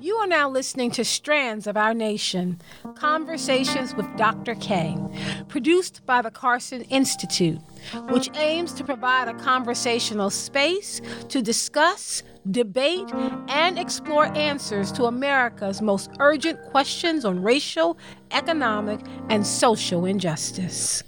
You are now listening to Strands of Our Nation Conversations with Dr. K, produced by the Karson Institute, which aims to provide a conversational space to discuss, debate, and explore answers to America's most urgent questions on racial, economic, and social injustice.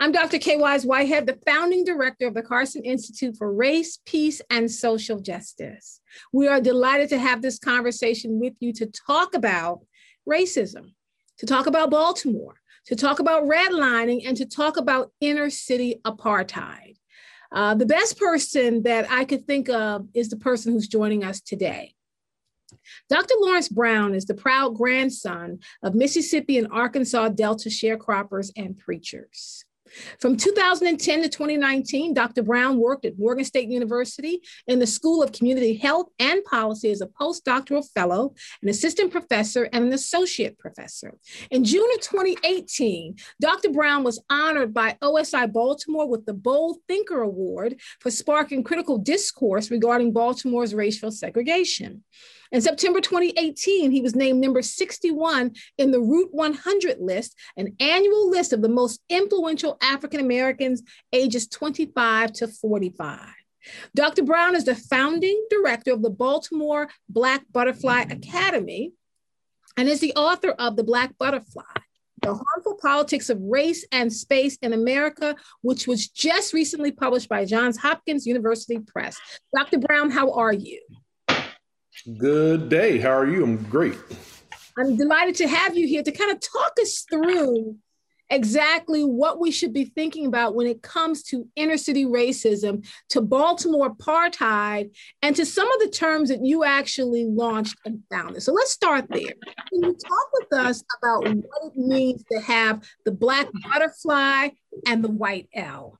I'm Dr. K. Wise Whitehead, the founding director of the Karson Institute for Race, Peace, and Social Justice. We are delighted to have this conversation with you to talk about racism, to talk about Baltimore, to talk about redlining, and to talk about inner city apartheid. Uh, the best person that I could think of is the person who's joining us today. Dr. Lawrence Brown is the proud grandson of Mississippi and Arkansas Delta sharecroppers and preachers. From 2010 to 2019, Dr. Brown worked at Morgan State University in the School of Community Health and Policy as a postdoctoral fellow, an assistant professor, and an associate professor. In June of 2018, Dr. Brown was honored by OSI Baltimore with the Bold Thinker Award for sparking critical discourse regarding Baltimore's racial segregation. In September 2018, he was named number 61 in the Root 100 list, an annual list of the most influential African Americans ages 25 to 45. Dr. Brown is the founding director of the Baltimore Black Butterfly Academy and is the author of The Black Butterfly. The Harmful Politics of Race and Space in America, which was just recently published by Johns Hopkins University Press. Dr. Brown, how are you? Good day. How are you? I'm great. I'm delighted to have you here to kind of talk us through exactly what we should be thinking about when it comes to inner city racism, to Baltimore apartheid, and to some of the terms that you actually launched and founded. So let's start there. Can you talk with us about what it means to have the black butterfly and the white L?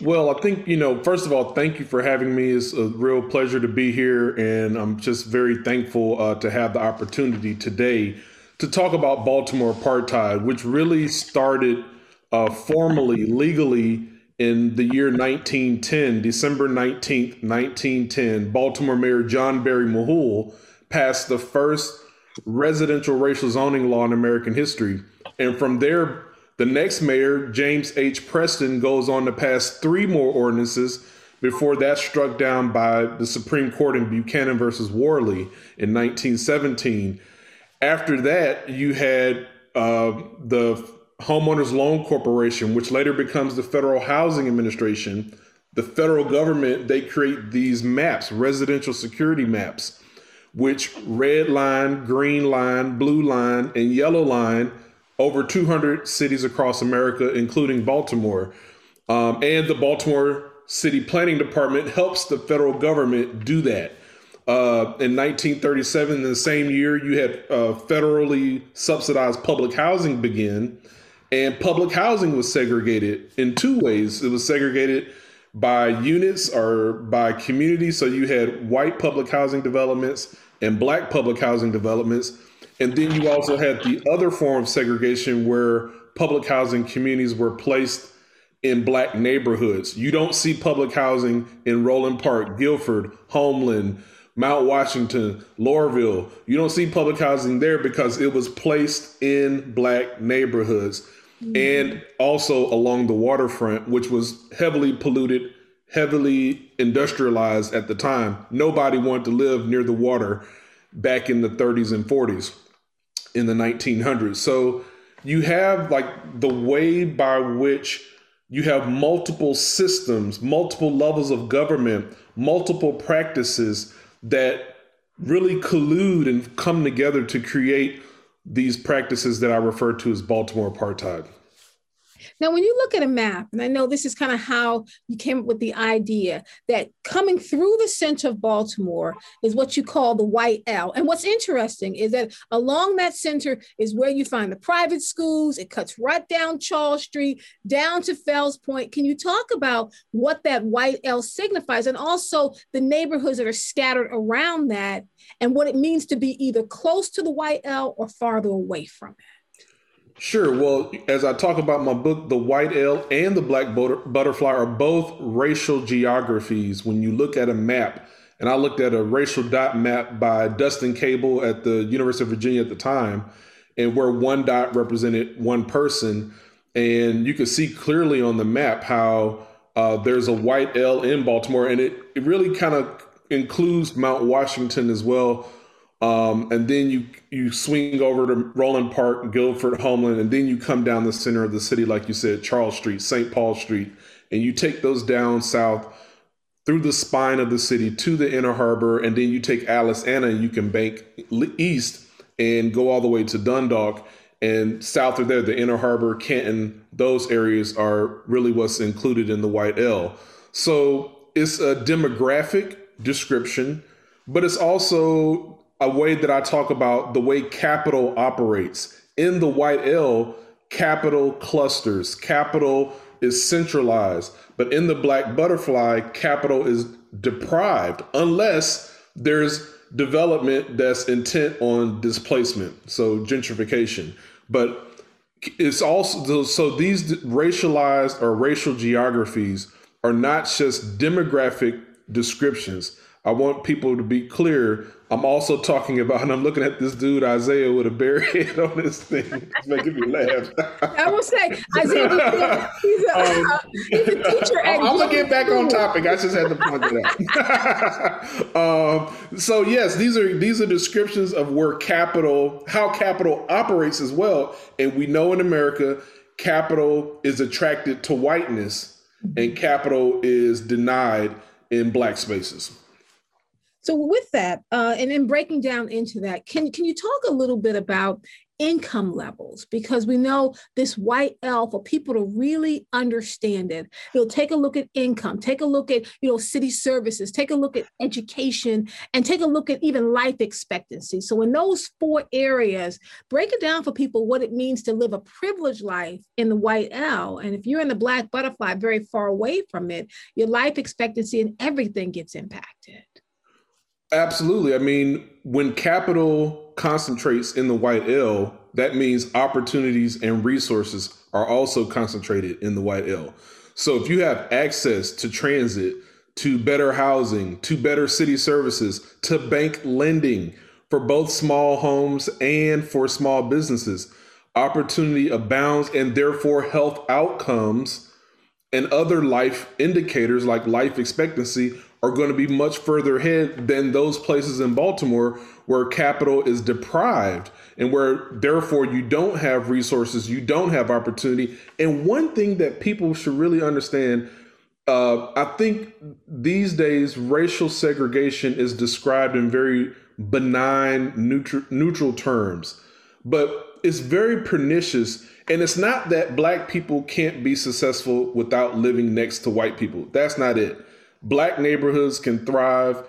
Well, I think, you know, first of all, thank you for having me. It's a real pleasure to be here. And I'm just very thankful uh, to have the opportunity today to talk about Baltimore apartheid, which really started uh, formally, legally in the year 1910, December 19th, 1910. Baltimore Mayor John Barry Mahool passed the first residential racial zoning law in American history. And from there, the next mayor, James H. Preston, goes on to pass three more ordinances before that's struck down by the Supreme Court in Buchanan versus Warley in 1917. After that, you had uh, the Homeowners Loan Corporation, which later becomes the Federal Housing Administration. The federal government, they create these maps, residential security maps, which red line, green line, blue line, and yellow line over 200 cities across America, including Baltimore. Um, and the Baltimore City Planning Department helps the federal government do that. Uh, in 1937, in the same year, you had uh, federally subsidized public housing begin, and public housing was segregated in two ways. It was segregated by units or by community. So you had white public housing developments and black public housing developments. And then you also had the other form of segregation where public housing communities were placed in black neighborhoods. You don't see public housing in Roland Park, Guilford, Homeland, Mount Washington, Lauraville. You don't see public housing there because it was placed in black neighborhoods mm-hmm. and also along the waterfront, which was heavily polluted, heavily industrialized at the time. Nobody wanted to live near the water back in the 30s and 40s in the 1900s. So you have like the way by which you have multiple systems, multiple levels of government, multiple practices that really collude and come together to create these practices that I refer to as Baltimore apartheid. Now, when you look at a map, and I know this is kind of how you came up with the idea that coming through the center of Baltimore is what you call the white L. And what's interesting is that along that center is where you find the private schools. It cuts right down Charles Street, down to Fells Point. Can you talk about what that white L signifies and also the neighborhoods that are scattered around that and what it means to be either close to the white L or farther away from it? Sure. Well, as I talk about my book, the white L and the black butterfly are both racial geographies when you look at a map And I looked at a racial dot map by Dustin Cable at the University of Virginia at the time, and where one dot represented one person. And you could see clearly on the map how uh, there's a white L in Baltimore, and it, it really kind of includes Mount Washington as well. Um, and then you you swing over to Roland Park, Guilford, Homeland, and then you come down the center of the city, like you said, Charles Street, St. Paul Street, and you take those down south through the spine of the city to the inner harbor, and then you take Aliceanna and you can bank east and go all the way to Dundalk. And south of there, the inner harbor, Canton, those areas are really what's included in the white L. So it's a demographic description, but it's also a way that I talk about the way capital operates. In the white L, capital clusters, capital is centralized, but in the black butterfly, capital is deprived unless there's development that's intent on displacement, so gentrification. But it's also so these racialized or racial geographies are not just demographic descriptions. I want people to be clear. I'm also talking about, and I'm looking at this dude Isaiah with a bare head on this thing. It's making me laugh. I will say, Isaiah, he's a, um, he's a teacher. I'm, I'm gonna get back on topic. I just had to point that out. um, so yes, these are these are descriptions of where capital, how capital operates as well. And we know in America, capital is attracted to whiteness, and capital is denied in black spaces. So with that, uh, and then breaking down into that, can can you talk a little bit about income levels because we know this white L for people to really understand it. You'll take a look at income, take a look at you know city services, take a look at education, and take a look at even life expectancy. So in those four areas, break it down for people what it means to live a privileged life in the white L. And if you're in the black butterfly, very far away from it, your life expectancy and everything gets impacted. Absolutely. I mean, when capital concentrates in the white L, that means opportunities and resources are also concentrated in the white L. So if you have access to transit, to better housing, to better city services, to bank lending for both small homes and for small businesses, opportunity abounds and therefore health outcomes and other life indicators like life expectancy are going to be much further ahead than those places in Baltimore where capital is deprived and where therefore you don't have resources, you don't have opportunity. And one thing that people should really understand uh, I think these days racial segregation is described in very benign, neutral, neutral terms, but it's very pernicious. And it's not that black people can't be successful without living next to white people. That's not it black neighborhoods can thrive.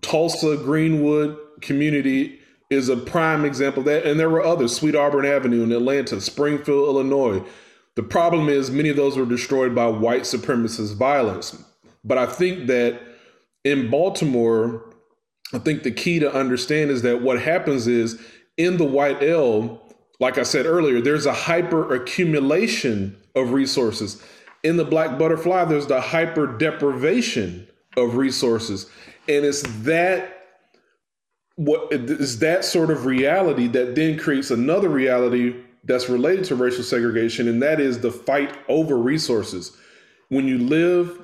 Tulsa Greenwood community is a prime example that. And there were others, Sweet Auburn Avenue in Atlanta, Springfield, Illinois. The problem is many of those were destroyed by white supremacist violence. But I think that in Baltimore, I think the key to understand is that what happens is in the white L, like I said earlier, there's a hyper accumulation of resources in the black butterfly, there's the hyper deprivation of resources. And it's that what is that sort of reality that then creates another reality that's related to racial segregation, and that is the fight over resources. When you live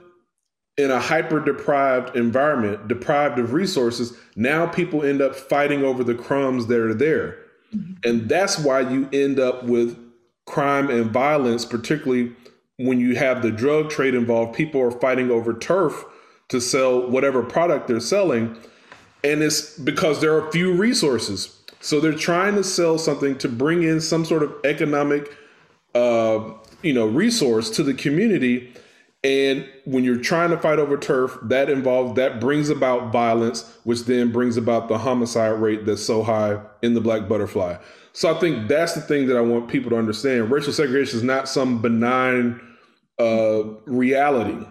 in a hyper deprived environment, deprived of resources, now people end up fighting over the crumbs that are there. Mm-hmm. And that's why you end up with crime and violence, particularly when you have the drug trade involved, people are fighting over turf to sell whatever product they're selling. And it's because there are few resources. So they're trying to sell something to bring in some sort of economic uh, you know, resource to the community. And when you're trying to fight over turf, that involves that brings about violence, which then brings about the homicide rate that's so high in the black butterfly. So I think that's the thing that I want people to understand. Racial segregation is not some benign uh, reality.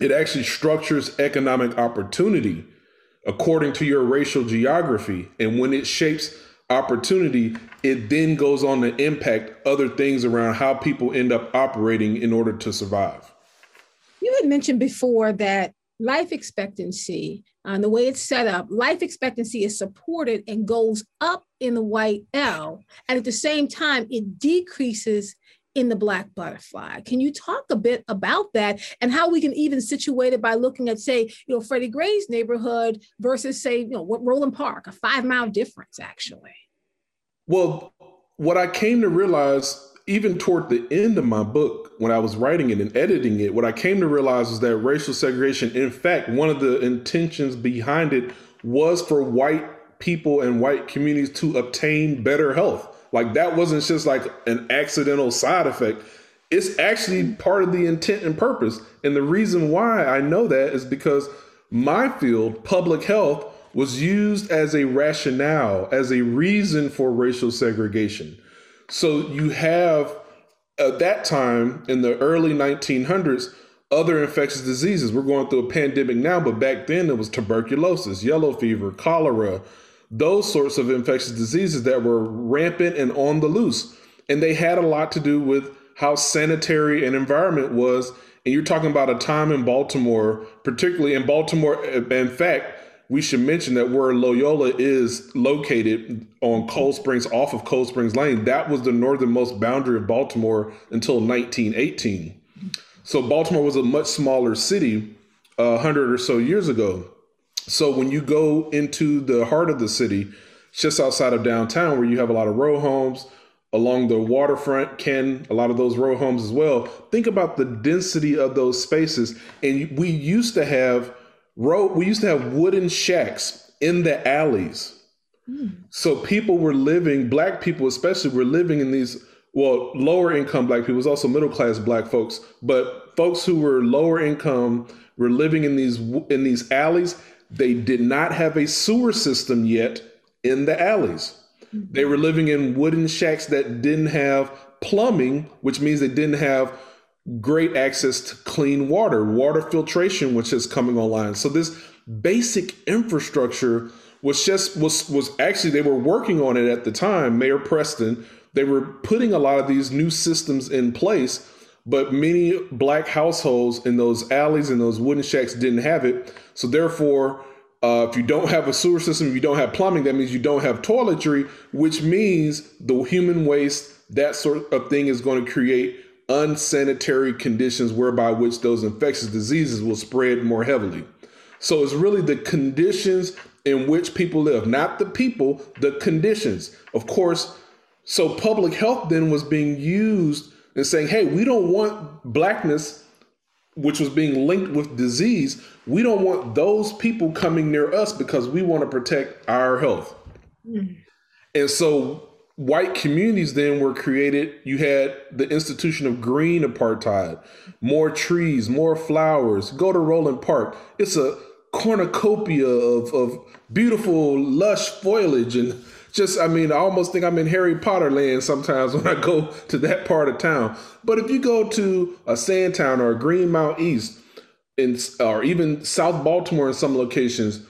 It actually structures economic opportunity according to your racial geography. And when it shapes opportunity, it then goes on to impact other things around how people end up operating in order to survive. You had mentioned before that life expectancy and the way it's set up, life expectancy is supported and goes up in the white L. And at the same time, it decreases in the black butterfly. Can you talk a bit about that and how we can even situate it by looking at, say, you know, Freddie Gray's neighborhood versus, say, you know, what Roland Park, a five mile difference, actually? Well, what I came to realize even toward the end of my book, when I was writing it and editing it, what I came to realize is that racial segregation, in fact, one of the intentions behind it was for white people and white communities to obtain better health. Like that wasn't just like an accidental side effect. It's actually part of the intent and purpose. And the reason why I know that is because my field, public health, was used as a rationale, as a reason for racial segregation. So you have at that time in the early 1900s other infectious diseases. We're going through a pandemic now, but back then it was tuberculosis, yellow fever, cholera, those sorts of infectious diseases that were rampant and on the loose. And they had a lot to do with how sanitary an environment was. And you're talking about a time in Baltimore, particularly in Baltimore. In fact, we should mention that where Loyola is located on Cold Springs, off of Cold Springs Lane, that was the northernmost boundary of Baltimore until 1918. So Baltimore was a much smaller city uh, hundred or so years ago. So when you go into the heart of the city, just outside of downtown, where you have a lot of row homes along the waterfront, Ken, a lot of those row homes as well. Think about the density of those spaces. And we used to have road we used to have wooden shacks in the alleys mm. so people were living black people especially were living in these well lower income black people was also middle class black folks but folks who were lower income were living in these in these alleys they did not have a sewer system yet in the alleys they were living in wooden shacks that didn't have plumbing which means they didn't have great access to clean water, water filtration, which is coming online. So this basic infrastructure was just was was actually they were working on it at the time. Mayor Preston, they were putting a lot of these new systems in place, but many black households in those alleys and those wooden shacks didn't have it. So therefore, uh, if you don't have a sewer system, you don't have plumbing, that means you don't have toiletry, which means the human waste, that sort of thing is going to create unsanitary conditions whereby which those infectious diseases will spread more heavily. So it's really the conditions in which people live, not the people, the conditions. Of course, so public health then was being used and saying, hey, we don't want blackness, which was being linked with disease. We don't want those people coming near us because we want to protect our health. Mm. And so white communities then were created. You had the institution of green apartheid, more trees, more flowers. Go to Roland Park. It's a cornucopia of, of beautiful, lush foliage and just I mean, I almost think I'm in Harry Potter land sometimes when I go to that part of town. But if you go to a Sandtown or a Greenmount East, in, or even South Baltimore in some locations,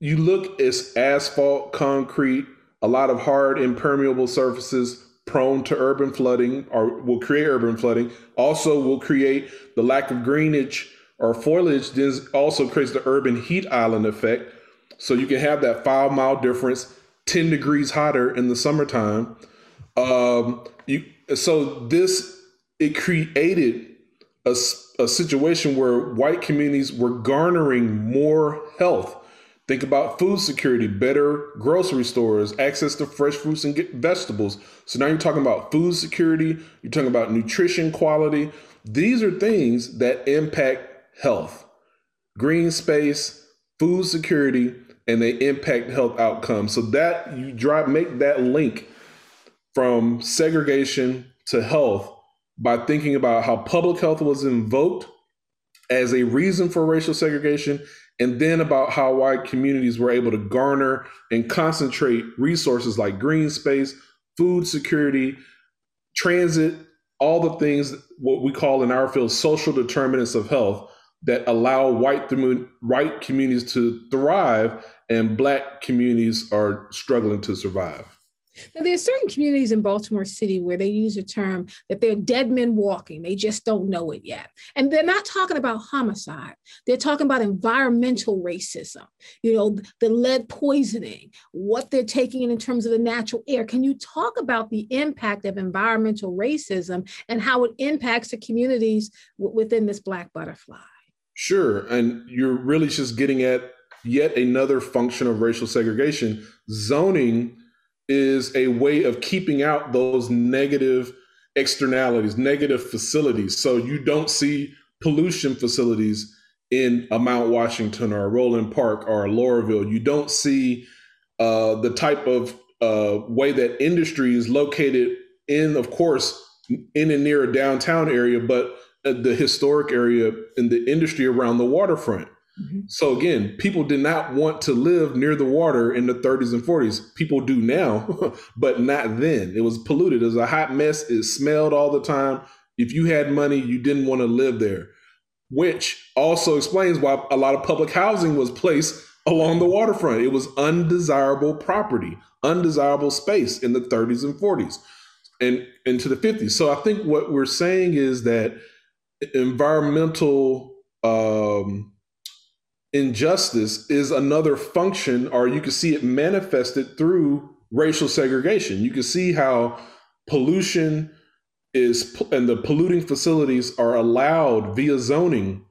you look it's asphalt, concrete, a lot of hard impermeable surfaces prone to urban flooding or will create urban flooding. Also will create the lack of greenage or foliage then also creates the urban heat island effect. So you can have that five mile difference 10 degrees hotter in the summertime um, you, so this it created a, a situation where white communities were garnering more health Think about food security, better grocery stores, access to fresh fruits and vegetables. So now you're talking about food security, you're talking about nutrition quality. These are things that impact health, green space, food security, and they impact health outcomes. So that you drive make that link from segregation to health by thinking about how public health was invoked as a reason for racial segregation and then about how white communities were able to garner and concentrate resources like green space, food security, transit, all the things what we call in our field social determinants of health that allow white white communities to thrive and black communities are struggling to survive. Now, there are certain communities in Baltimore City where they use a term that they're dead men walking. They just don't know it yet. And they're not talking about homicide. They're talking about environmental racism, you know, the lead poisoning, what they're taking in in terms of the natural air. Can you talk about the impact of environmental racism and how it impacts the communities w- within this Black butterfly? Sure. And you're really just getting at yet another function of racial segregation. Zoning is a way of keeping out those negative externalities, negative facilities. So you don't see pollution facilities in a Mount Washington or a Roland Park or a Lauraville. You don't see uh, the type of uh, way that industry is located in, of course, in and near a downtown area, but the historic area in the industry around the waterfront. Mm-hmm. So again, people did not want to live near the water in the 30s and 40s. People do now, but not then. It was polluted. It was a hot mess. It smelled all the time. If you had money, you didn't want to live there, which also explains why a lot of public housing was placed along the waterfront. It was undesirable property, undesirable space in the 30s and 40s and into the 50s. So I think what we're saying is that environmental um, injustice is another function, or you can see it manifested through racial segregation. You can see how pollution is, and the polluting facilities are allowed via zoning.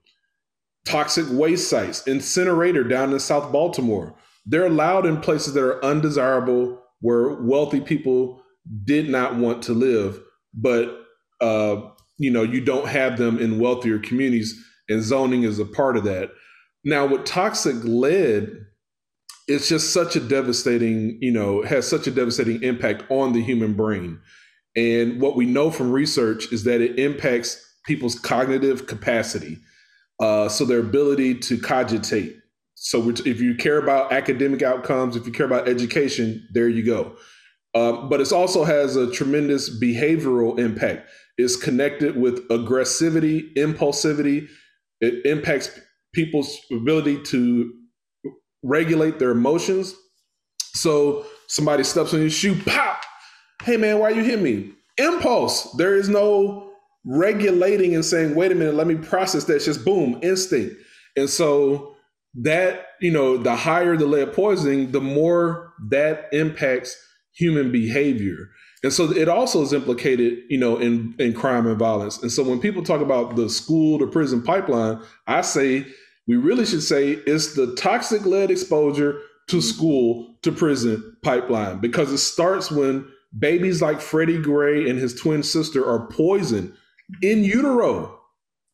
Toxic waste sites, incinerator down in South Baltimore, they're allowed in places that are undesirable where wealthy people did not want to live, but uh, you know you don't have them in wealthier communities, and zoning is a part of that. Now, with toxic lead, it's just such a devastating, you know, has such a devastating impact on the human brain. And what we know from research is that it impacts people's cognitive capacity, uh, so their ability to cogitate. So, if you care about academic outcomes, if you care about education, there you go. Uh, but it also has a tremendous behavioral impact. It's connected with aggressivity, impulsivity. It impacts people's ability to regulate their emotions. So somebody steps on your shoe, pop. Hey man, why you hit me? Impulse. There is no regulating and saying, wait a minute, let me process that. It's just boom, instinct. And so that, you know, the higher the lead poisoning, the more that impacts human behavior. And so it also is implicated, you know, in, in crime and violence. And so when people talk about the school to prison pipeline, I say we really should say it's the toxic lead exposure to mm-hmm. school to prison pipeline because it starts when babies like Freddie Gray and his twin sister are poisoned in utero.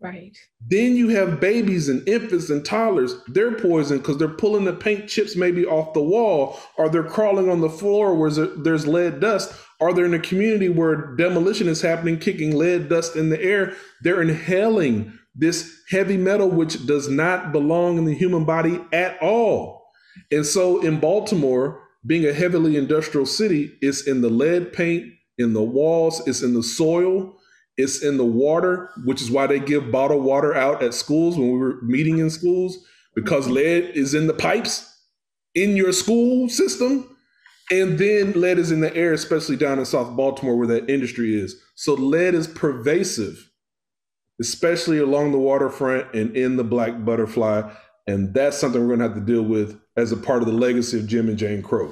Right. Then you have babies and infants and toddlers. They're poisoned because they're pulling the paint chips maybe off the wall, or they're crawling on the floor where there's lead dust, or they're in a community where demolition is happening, kicking lead dust in the air. They're inhaling this heavy metal, which does not belong in the human body at all. And so in Baltimore, being a heavily industrial city, it's in the lead paint, in the walls, it's in the soil, it's in the water, which is why they give bottled water out at schools when we were meeting in schools, because lead is in the pipes in your school system. And then lead is in the air, especially down in South Baltimore where that industry is. So lead is pervasive especially along the waterfront and in the Black Butterfly. And that's something we're going to have to deal with as a part of the legacy of Jim and Jane Crow.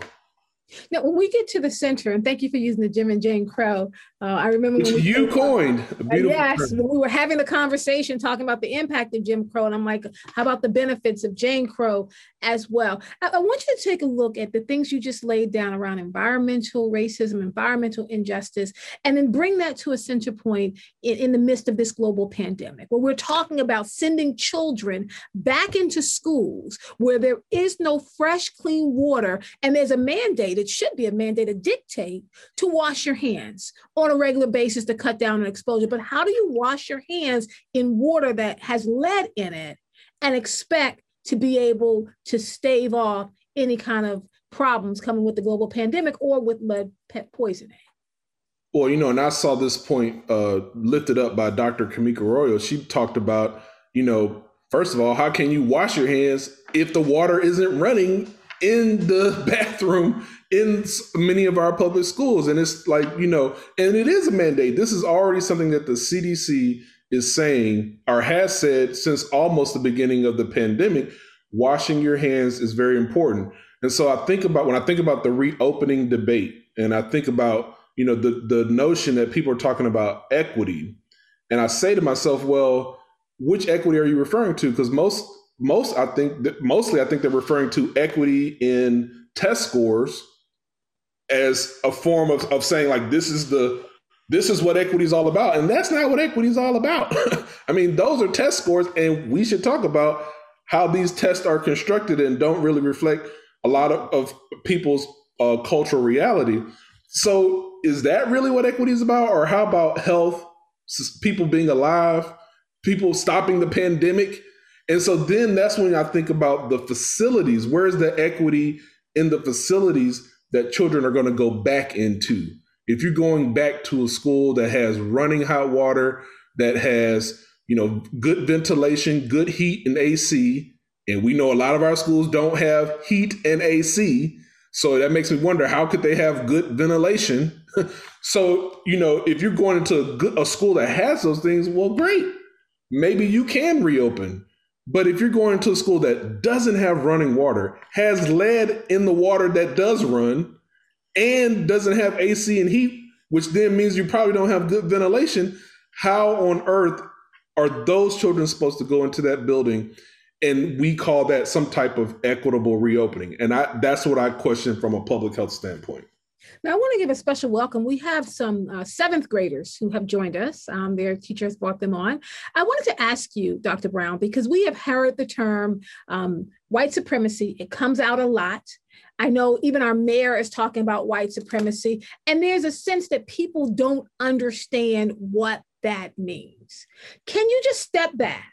Now, when we get to the center, and thank you for using the Jim and Jane Crow. Uh, I remember Which when you coined. Uh, yes, when we were having the conversation talking about the impact of Jim Crow, and I'm like, how about the benefits of Jane Crow as well? I, I want you to take a look at the things you just laid down around environmental racism, environmental injustice, and then bring that to a center point in, in the midst of this global pandemic, where we're talking about sending children back into schools where there is no fresh, clean water, and there's a mandate it should be a mandate, a dictate to wash your hands on a regular basis to cut down on exposure. But how do you wash your hands in water that has lead in it and expect to be able to stave off any kind of problems coming with the global pandemic or with lead poisoning? Well, you know, and I saw this point uh, lifted up by Dr. Kamika Arroyo. She talked about, you know, first of all, how can you wash your hands if the water isn't running in the bathroom in many of our public schools. And it's like, you know, and it is a mandate. This is already something that the CDC is saying or has said since almost the beginning of the pandemic. Washing your hands is very important. And so I think about when I think about the reopening debate and I think about, you know, the the notion that people are talking about equity. And I say to myself, well, which equity are you referring to? Because most most I think that mostly I think they're referring to equity in test scores as a form of, of saying like this is the this is what equity is all about. And that's not what equity is all about. I mean those are test scores and we should talk about how these tests are constructed and don't really reflect a lot of, of people's uh, cultural reality. So is that really what equity is about? Or how about health people being alive people stopping the pandemic and so then that's when i think about the facilities where's the equity in the facilities that children are going to go back into. If you're going back to a school that has running hot water, that has, you know, good ventilation, good heat and AC, and we know a lot of our schools don't have heat and AC, so that makes me wonder how could they have good ventilation? so, you know, if you're going into a, good, a school that has those things, well, great. Maybe you can reopen. But if you're going to a school that doesn't have running water, has lead in the water that does run, and doesn't have AC and heat, which then means you probably don't have good ventilation, how on earth are those children supposed to go into that building? And we call that some type of equitable reopening. And I, that's what I question from a public health standpoint. Now, I want to give a special welcome. We have some uh, seventh graders who have joined us. Um, their teachers brought them on. I wanted to ask you, Dr. Brown, because we have heard the term um, white supremacy. It comes out a lot. I know even our mayor is talking about white supremacy, and there's a sense that people don't understand what that means. Can you just step back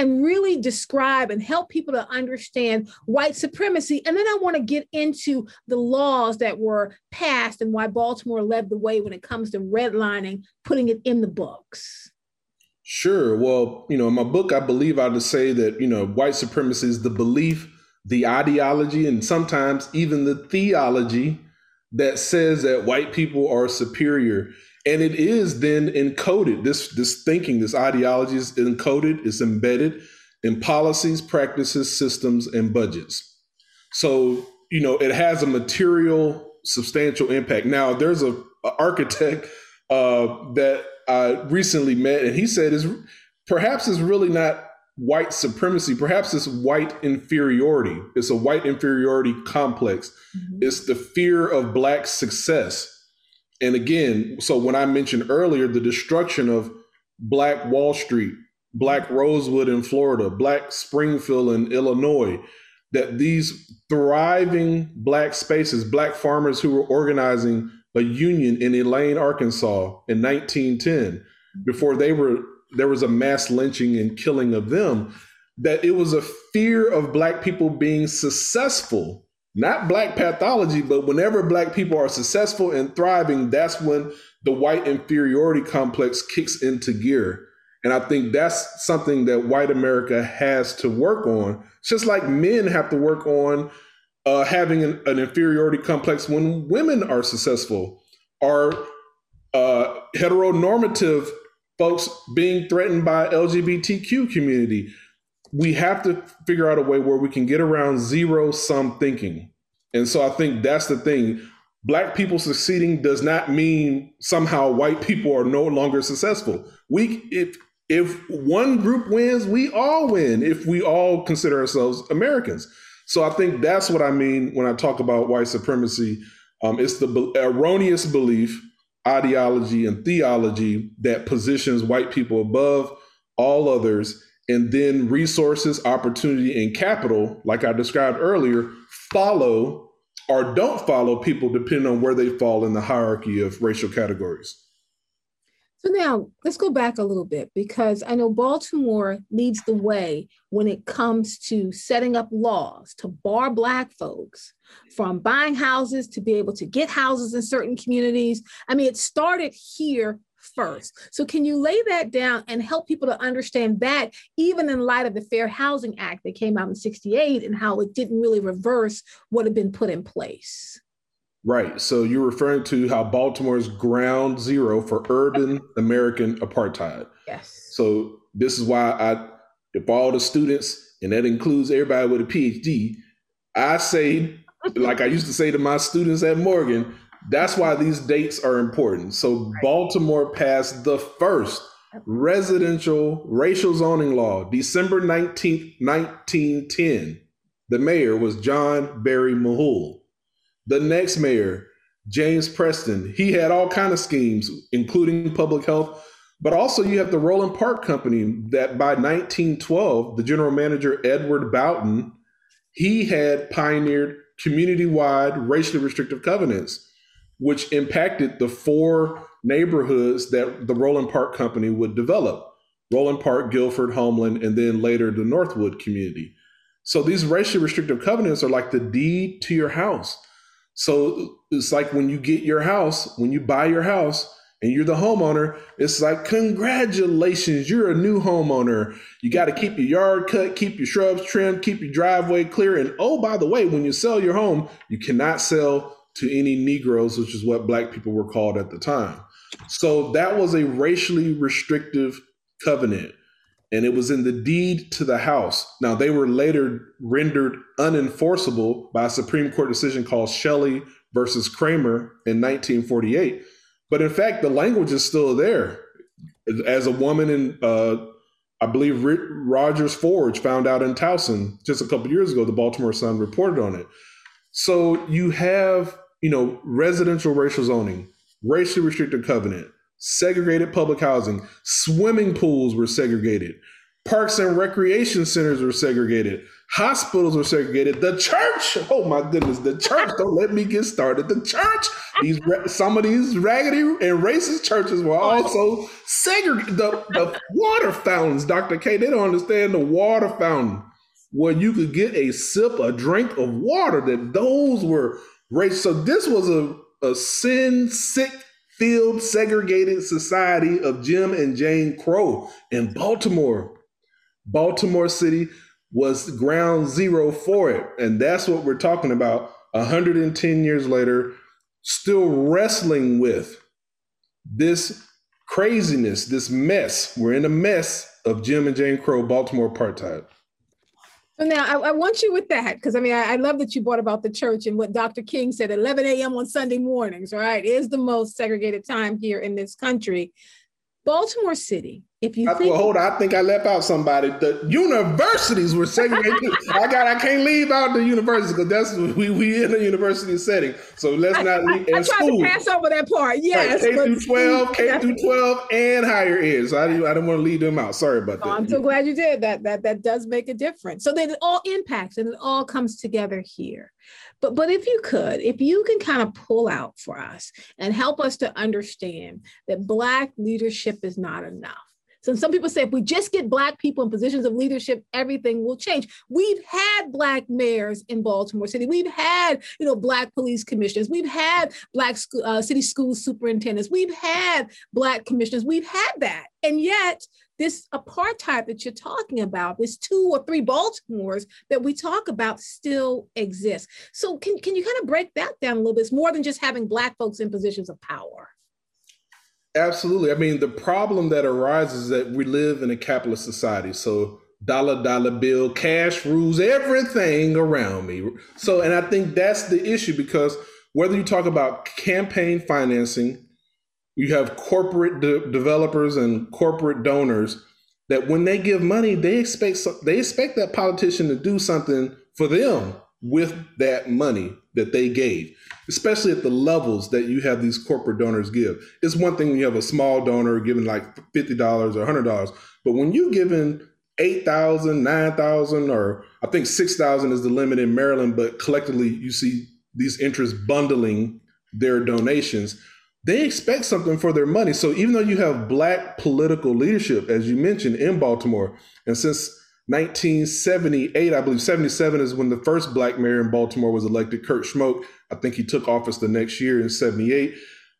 and really describe and help people to understand white supremacy. And then I want to get into the laws that were passed and why Baltimore led the way when it comes to redlining, putting it in the books. Sure. Well, you know, in my book, I believe I would say that, you know, white supremacy is the belief, the ideology, and sometimes even the theology that says that white people are superior and it is then encoded this this thinking this ideology is encoded it's embedded in policies practices systems and budgets. So you know it has a material substantial impact. Now there's a, a architect uh, that i recently met and he said is perhaps it's really not white supremacy perhaps it's white inferiority. It's a white inferiority complex. Mm-hmm. it's the fear of black success and again, so when I mentioned earlier the destruction of Black Wall Street, Black Rosewood in Florida, Black Springfield in Illinois, that these thriving Black spaces, Black farmers who were organizing a union in Elaine, Arkansas in 1910, before they were there was a mass lynching and killing of them, that it was a fear of Black people being successful not black pathology, but whenever black people are successful and thriving, that's when the white inferiority complex kicks into gear. And I think that's something that white America has to work on, just like men have to work on uh, having an, an, inferiority complex when women are successful, are uh, heteronormative folks being threatened by LGBTQ community we have to figure out a way where we can get around zero sum thinking. And so I think that's the thing. Black people succeeding does not mean somehow white people are no longer successful. We if if one group wins, we all win if we all consider ourselves Americans. So I think that's what I mean when I talk about white supremacy. Um, it's the be- erroneous belief, ideology, and theology that positions white people above all others and then resources, opportunity, and capital, like I described earlier, follow or don't follow people depending on where they fall in the hierarchy of racial categories. So now let's go back a little bit because I know Baltimore leads the way when it comes to setting up laws to bar Black folks from buying houses to be able to get houses in certain communities. I mean, it started here first. So, can you lay that down and help people to understand that, even in light of the Fair Housing Act that came out in 68 and how it didn't really reverse what had been put in place? Right. So, you're referring to how Baltimore is ground zero for urban American apartheid. Yes. So, this is why I, if all the students, and that includes everybody with a PhD, I say, like I used to say to my students at Morgan, that's why these dates are important. So Baltimore passed the first residential racial zoning law December 19th, 1910. The mayor was John Barry Mahool. The next mayor, James Preston, he had all kind of schemes, including public health, but also you have the Roland Park Company that by 1912, the general manager Edward Bouton, he had pioneered community-wide racially restrictive covenants which impacted the four neighborhoods that the Roland Park Company would develop Roland Park, Guilford, Homeland, and then later the Northwood community. So these racially restrictive covenants are like the deed to your house. So it's like when you get your house, when you buy your house, and you're the homeowner, it's like, congratulations, you're a new homeowner. You got to keep your yard cut, keep your shrubs trimmed, keep your driveway clear. And oh, by the way, when you sell your home, you cannot sell to any Negroes, which is what black people were called at the time. So that was a racially restrictive covenant, and it was in the deed to the house. Now, they were later rendered unenforceable by a Supreme Court decision called Shelley versus Kraemer in 1948. But in fact, the language is still there. As a woman in, uh, I believe, Rodgers Forge found out in Towson just a couple years ago, the Baltimore Sun reported on it. So you have, you know, residential racial zoning, racially restricted covenant, segregated public housing, swimming pools were segregated, parks and recreation centers were segregated, hospitals were segregated, the church, oh my goodness, the church, don't let me get started. The church, these some of these raggedy and racist churches were also segregated. The, the water fountains, Dr. K, they don't understand the water fountain where you could get a sip, a drink of water, that those were race. So this was a, a sin sick, filled, segregated society of Jim and Jane Crow in Baltimore. Baltimore City was ground zero for it. And that's what we're talking about 110 years later, still wrestling with this craziness, this mess. We're in a mess of Jim and Jane Crow, Baltimore apartheid. So now I, I, want you with that because I mean I, I, love that you brought about the church and what Dr. King said. 11 a.m. on Sunday mornings, right, is the most segregated time here in this country. Baltimore City if you I, think, well, hold on, I think I left out somebody. The universities were segregated. I got, I can't leave out the university because that's we we in a university setting. So let's I, not leave. I, I tried to pass over that part. Yes, right. K through twelve, K through twelve, and higher ed. So I didn't, I didn't want to leave them out. Sorry about oh, that. I'm so glad you did that. That that does make a difference. So then it all impacts and it all comes together here. But but if you could, if you can kind of pull out for us and help us to understand that Black leadership is not enough so some people say if we just get Black people in positions of leadership, everything will change. We've had Black mayors in Baltimore City. We've had, you know, Black police commissioners. We've had Black school, uh, city school superintendents. We've had Black commissioners. We've had that. And yet, this apartheid that you're talking about, this two or three Baltimores that we talk about still exists. So can, can you kind of break that down a little bit? It's more than just having Black folks in positions of power. Absolutely. I mean, the problem that arises is that we live in a capitalist society. So dollar dollar bill, cash rules everything around me. So, and I think that's the issue because whether you talk about campaign financing, you have corporate de- developers and corporate donors that when they give money, they expect they expect that politician to do something for them with that money that they gave, especially at the levels that you have these corporate donors give. It's one thing when you have a small donor giving like $50 or $100, but when you're giving 8,000, 9,000, or I think 6,000 is the limit in Maryland, but collectively you see these interests bundling their donations. They expect something for their money. So even though you have black political leadership, as you mentioned in Baltimore, and since 1978, I believe 77 is when the first black mayor in Baltimore was elected, Kurt Schmoke. I think he took office the next year in 78.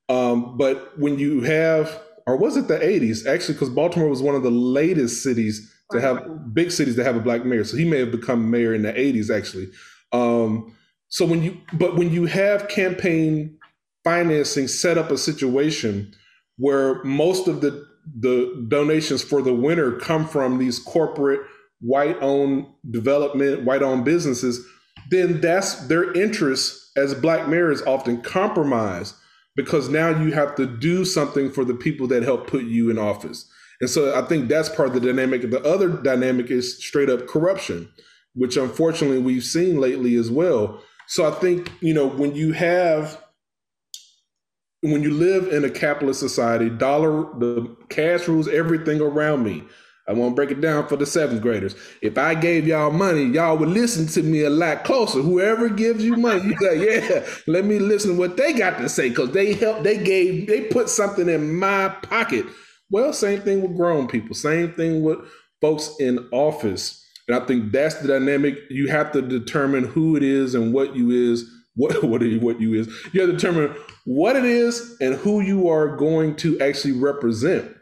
Um, but when you have or was it the 80s? Actually, because Baltimore was one of the latest cities to have big cities to have a black mayor. So he may have become mayor in the 80s, actually. Um, so when you, but when you have campaign financing set up a situation where most of the the donations for the winner come from these corporate white owned development, white owned businesses, then that's their interests as black mayors often compromised because now you have to do something for the people that help put you in office. And so I think that's part of the dynamic. The other dynamic is straight up corruption, which unfortunately we've seen lately as well. So I think, you know, when you have when you live in a capitalist society, dollar the cash rules everything around me. I won't break it down for the seventh graders. If I gave y'all money, y'all would listen to me a lot closer. Whoever gives you money, you say, yeah, let me listen what they got to say because they helped, they gave, they put something in my pocket. Well, same thing with grown people, same thing with folks in office. And I think that's the dynamic. You have to determine who it is and what you is, what what, you, what you is. You have to determine what it is and who you are going to actually represent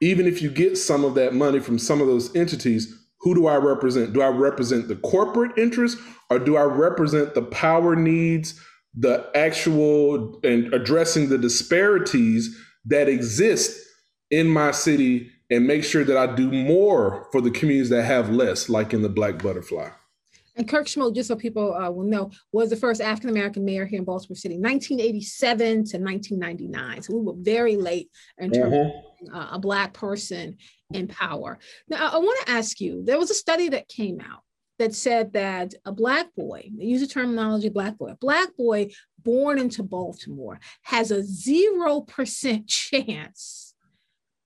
even if you get some of that money from some of those entities, who do I represent? Do I represent the corporate interest or do I represent the power needs, the actual and addressing the disparities that exist in my city and make sure that I do more for the communities that have less, like in the Black Butterfly? And Kurt Schmoke, just so people uh, will know, was the first African American mayor here in Baltimore City, 1987 to 1999. So we were very late in terms mm-hmm. Uh, a Black person in power. Now, I, want to ask you there was a study that came out that said that a Black boy, they use the terminology Black boy, a Black boy born into Baltimore has a 0% chance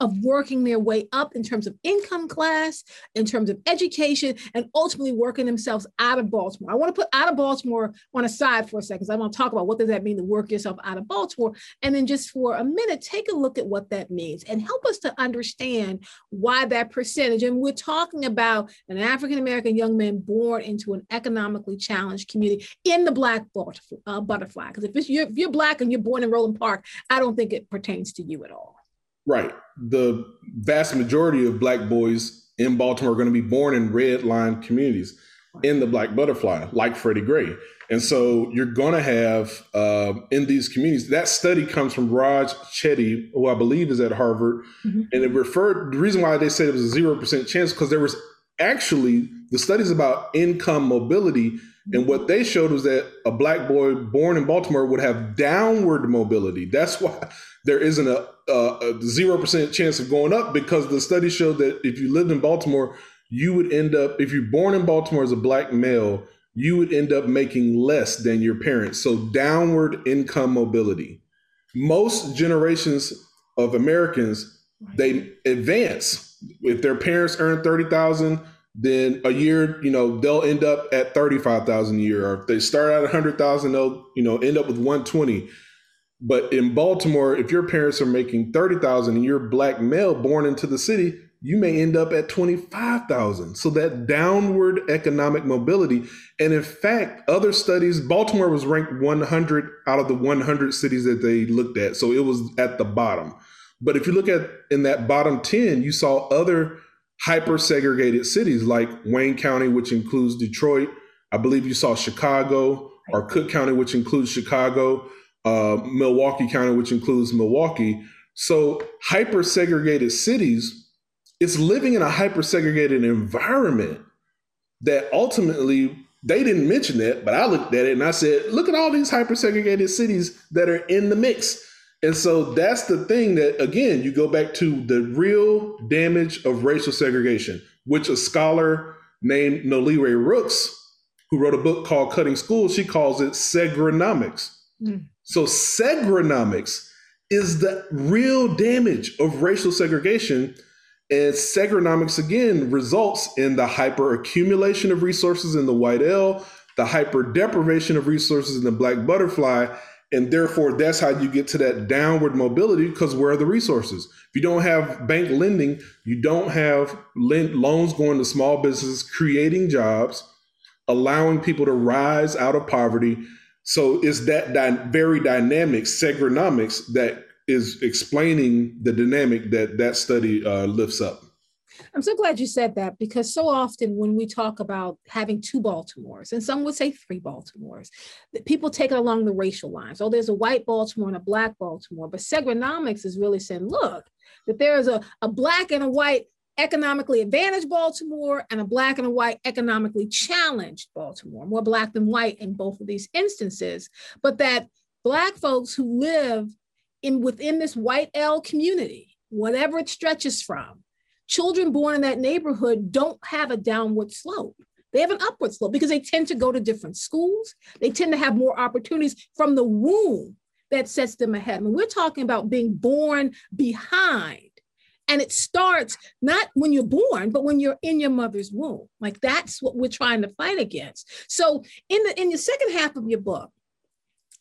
of working their way up in terms of income class, in terms of education, and ultimately working themselves out of Baltimore. I want to put out of Baltimore on a side for a second I want to talk about what does that mean to work yourself out of Baltimore. And then just for a minute, take a look at what that means and help us to understand why that percentage. And we're talking about an African American young man born into an economically challenged community in the Black uh, butterfly. Because if, if you're Black and you're born in Roland Park, I don't think it pertains to you at all. Right. The vast majority of black boys in Baltimore are going to be born in red line communities in the black butterfly, like Freddie Gray. And so you're going to have uh, in these communities, that study comes from Raj Chetty, who I believe is at Harvard. Mm-hmm. And it referred, the reason why they said it was a 0% chance, because there was actually the studies about income mobility. And what they showed was that a black boy born in Baltimore would have downward mobility. That's why there isn't a zero percent chance of going up because the study showed that if you lived in Baltimore, you would end up if you're born in Baltimore as a black male, you would end up making less than your parents. So downward income mobility. Most generations of Americans they advance. If their parents earn thirty thousand, then a year, you know, they'll end up at thirty five thousand a year. Or if they start at hundred thousand, they'll you know end up with one twenty but in Baltimore, if your parents are making 30,000 and you're black male born into the city, you may end up at 25,000. So that downward economic mobility. And in fact, other studies, Baltimore was ranked 100 out of the 100 cities that they looked at. So it was at the bottom. But if you look at in that bottom 10, you saw other hyper segregated cities like Wayne County, which includes Detroit. I believe you saw Chicago or Cook County, which includes Chicago uh, Milwaukee County, which includes Milwaukee. So, hyper segregated cities, it's living in a hyper segregated environment that ultimately they didn't mention that, but I looked at it and I said, look at all these hyper segregated cities that are in the mix. And so that's the thing that, again, you go back to the real damage of racial segregation, which a scholar named Noliwe Rooks, who wrote a book called Cutting Schools, she calls it segrenomics. Mm. So segrenomics is the real damage of racial segregation. And segrenomics again results in the hyper accumulation of resources in the white L, the hyper deprivation of resources in the black butterfly. And therefore, that's how you get to that downward mobility because where are the resources? If you don't have bank lending, you don't have loans going to small businesses, creating jobs, allowing people to rise out of poverty, so it's that very dynamic segrenomics that is explaining the dynamic that that study uh, lifts up. I'm so glad you said that because so often when we talk about having two Baltimores, and some would say three Baltimores, people take it along the racial lines. Oh, there's a white Baltimore and a black Baltimore. But Segrenomics is really saying, look, that there's a, a black and a white economically advantaged Baltimore and a black and a white economically challenged Baltimore, more black than white in both of these instances, but that black folks who live in within this white L community, whatever it stretches from, children born in that neighborhood don't have a downward slope. They have an upward slope because they tend to go to different schools. They tend to have more opportunities from the womb that sets them ahead. And we're talking about being born behind. And it starts not when you're born, but when you're in your mother's womb. Like that's what we're trying to fight against. So in the in the second half of your book,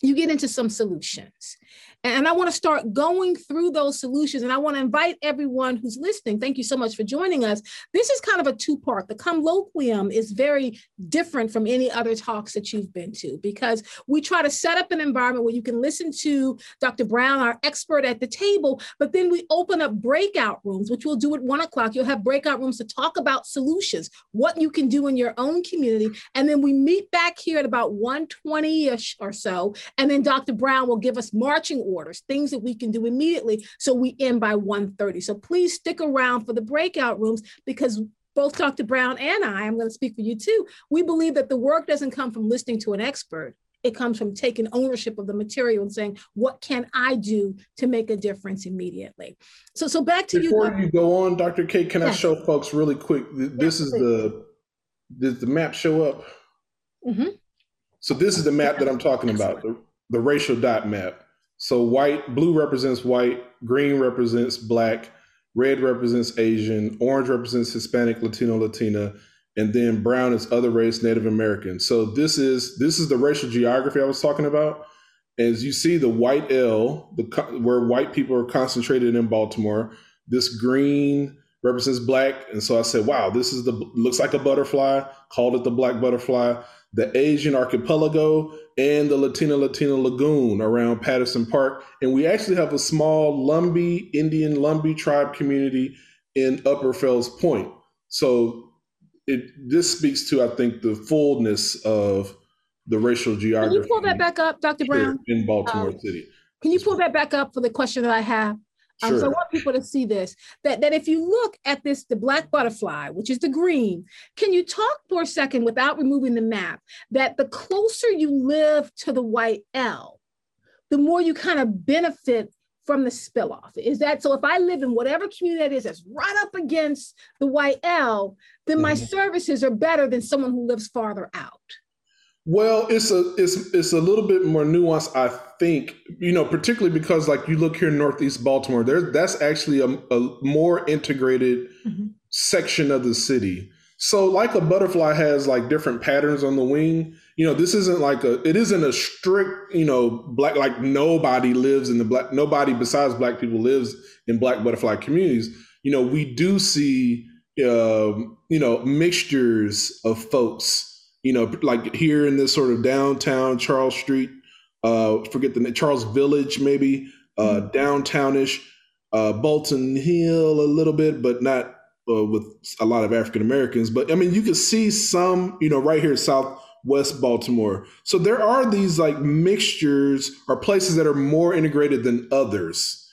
you get into some solutions. And I want to start going through those solutions. And I want to invite everyone who's listening. Thank you so much for joining us. This is kind of a two part. The colloquium is very different from any other talks that you've been to because we try to set up an environment where you can listen to Dr. Brown, our expert at the table, but then we open up breakout rooms, which we'll do at one o'clock. You'll have breakout rooms to talk about solutions, what you can do in your own community. And then we meet back here at about 120 ish or so. And then Dr. Brown will give us marching orders, things that we can do immediately. So we end by 1.30. So please stick around for the breakout rooms because both Dr. Brown and I, I'm going to speak for you too, we believe that the work doesn't come from listening to an expert. It comes from taking ownership of the material and saying, what can I do to make a difference immediately? So, so back to Before you. Before you go on, Dr. K, can yes. I show folks really quick? This is the, did the map show up? Mm-hmm. So this is the map that I'm talking about, the, the racial dot map. So white, blue represents white, green represents black, red represents Asian, orange represents Hispanic, Latino, Latina, and then brown is other race, Native American. So this is this is the racial geography I was talking about. As you see, the white L, the where white people are concentrated in Baltimore. This green represents black, and so I said, "Wow, this is the looks like a butterfly." Called it the black butterfly the Asian archipelago, and the Latina Latina Lagoon around Patterson Park. And we actually have a small Lumbee, Indian Lumbee tribe community in Upper Fells Point. So it this speaks to, I think, the fullness of the racial geography. Can you pull that back up, Dr. Brown? In Baltimore um, City. Can you pull that back up for the question that I have? Um, sure. so I want people to see this that, that if you look at this, the black butterfly, which is the green, can you talk for a second without removing the map that the closer you live to the white L, the more you kind of benefit from the spill off? Is that so? If I live in whatever community that is that's right up against the white L, then my mm-hmm. services are better than someone who lives farther out. Well, it's a it's it's a little bit more nuanced, I think. You know, particularly because like you look here in Northeast Baltimore, there that's actually a, a more integrated mm-hmm. section of the city. So, like a butterfly has like different patterns on the wing. You know, this isn't like a it isn't a strict you know black like nobody lives in the black nobody besides black people lives in black butterfly communities. You know, we do see um, you know mixtures of folks you know, like here in this sort of downtown Charles Street, uh, forget the Charles Village, maybe uh, mm-hmm. downtownish, uh, Bolton Hill a little bit, but not uh, with a lot of African Americans. But I mean, you can see some, you know, right here, Southwest Baltimore. So there are these like mixtures or places that are more integrated than others.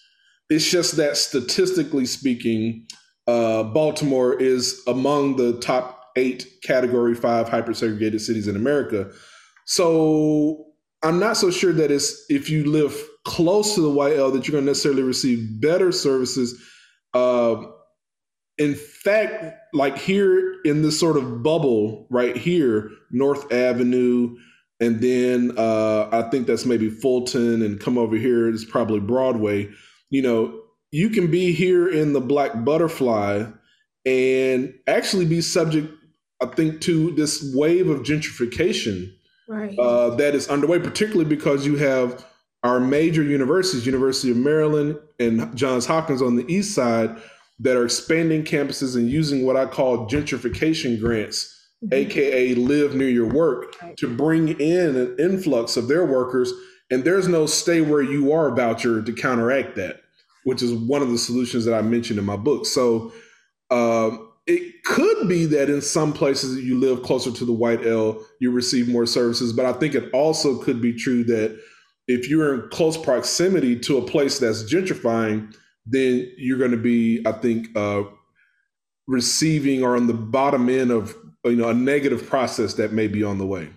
It's just that statistically speaking, uh, Baltimore is among the top eight category five hyper-segregated cities in America. So I'm not so sure that it's if you live close to the white L that you're going to necessarily receive better services. Uh, in fact, like here in this sort of bubble right here, North Avenue, and then uh, I think that's maybe Fulton, and come over here is probably Broadway. You know, you can be here in the Black Butterfly and actually be subject I think, to this wave of gentrification right. uh, that is underway, particularly because you have our major universities, University of Maryland and Johns Hopkins on the east side, that are expanding campuses and using what I call gentrification grants, mm-hmm. aka live near your work, right. to bring in an influx of their workers And there's no stay where you are voucher to counteract that, which is one of the solutions that I mentioned in my book. So um, it could be that in some places you live closer to the white L, you receive more services. But I think it also could be true that if you're in close proximity to a place that's gentrifying, then you're going to be, I think, uh, receiving or on the bottom end of you know a negative process that may be on the way.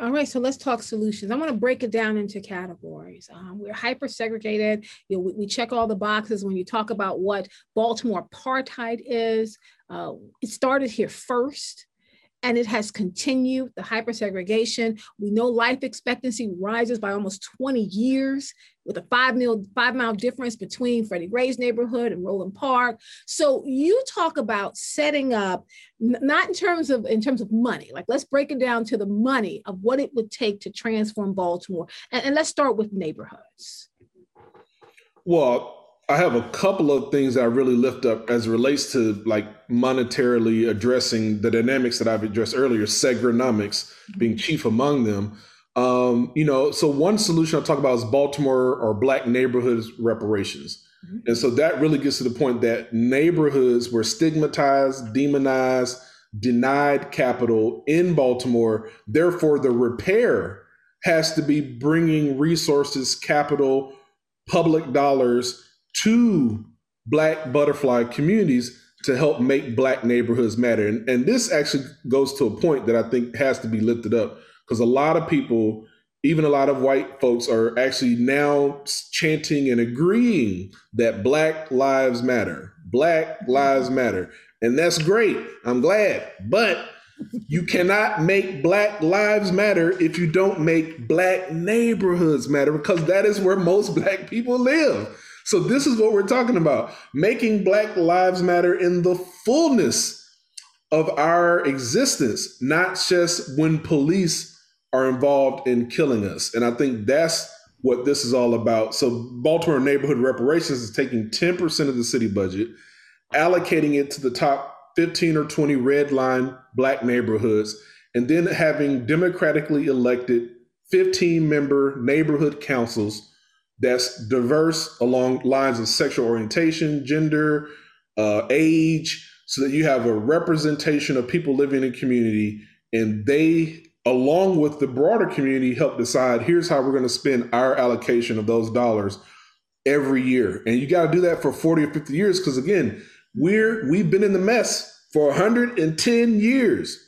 All right, so let's talk solutions. I want to break it down into categories. Um, we're hyper segregated. You know, we, we, check all the boxes when you talk about what Baltimore apartheid is. Uh, it started here first and it has continued the hypersegregation. We know life expectancy rises by almost 20 years with a five mile, five mile difference between Freddie Gray's neighborhood and Roland Park. So you talk about setting up, not in terms of in terms of money, like let's break it down to the money of what it would take to transform Baltimore. And, and let's start with neighborhoods. Well, I have a couple of things that I really lift up as it relates to like monetarily addressing the dynamics that I've addressed earlier, segrenomics being chief among them. Um, you know, so one solution I'll talk about is Baltimore or Black neighborhoods reparations. Mm-hmm. And so that really gets to the point that neighborhoods were stigmatized, demonized, denied capital in Baltimore. Therefore, the repair has to be bringing resources, capital, public dollars to black butterfly communities to help make black neighborhoods matter. And, and this actually goes to a point that I think has to be lifted up because a lot of people, even a lot of white folks, are actually now chanting and agreeing that Black Lives Matter. Black Lives Matter. And that's great. I'm glad. But you cannot make Black Lives Matter if you don't make Black neighborhoods matter because that is where most Black people live. So this is what we're talking about making Black Lives Matter in the fullness of our existence, not just when police are involved in killing us. And I think that's what this is all about. So Baltimore Neighborhood Reparations is taking 10% of the city budget, allocating it to the top 15 or 20 red line black neighborhoods, and then having democratically elected 15 member neighborhood councils that's diverse along lines of sexual orientation, gender, uh, age, so that you have a representation of people living in community and they along with the broader community help decide here's how we're going to spend our allocation of those dollars every year. And you got to do that for 40 or 50 years because again we're we've been in the mess for 110 years.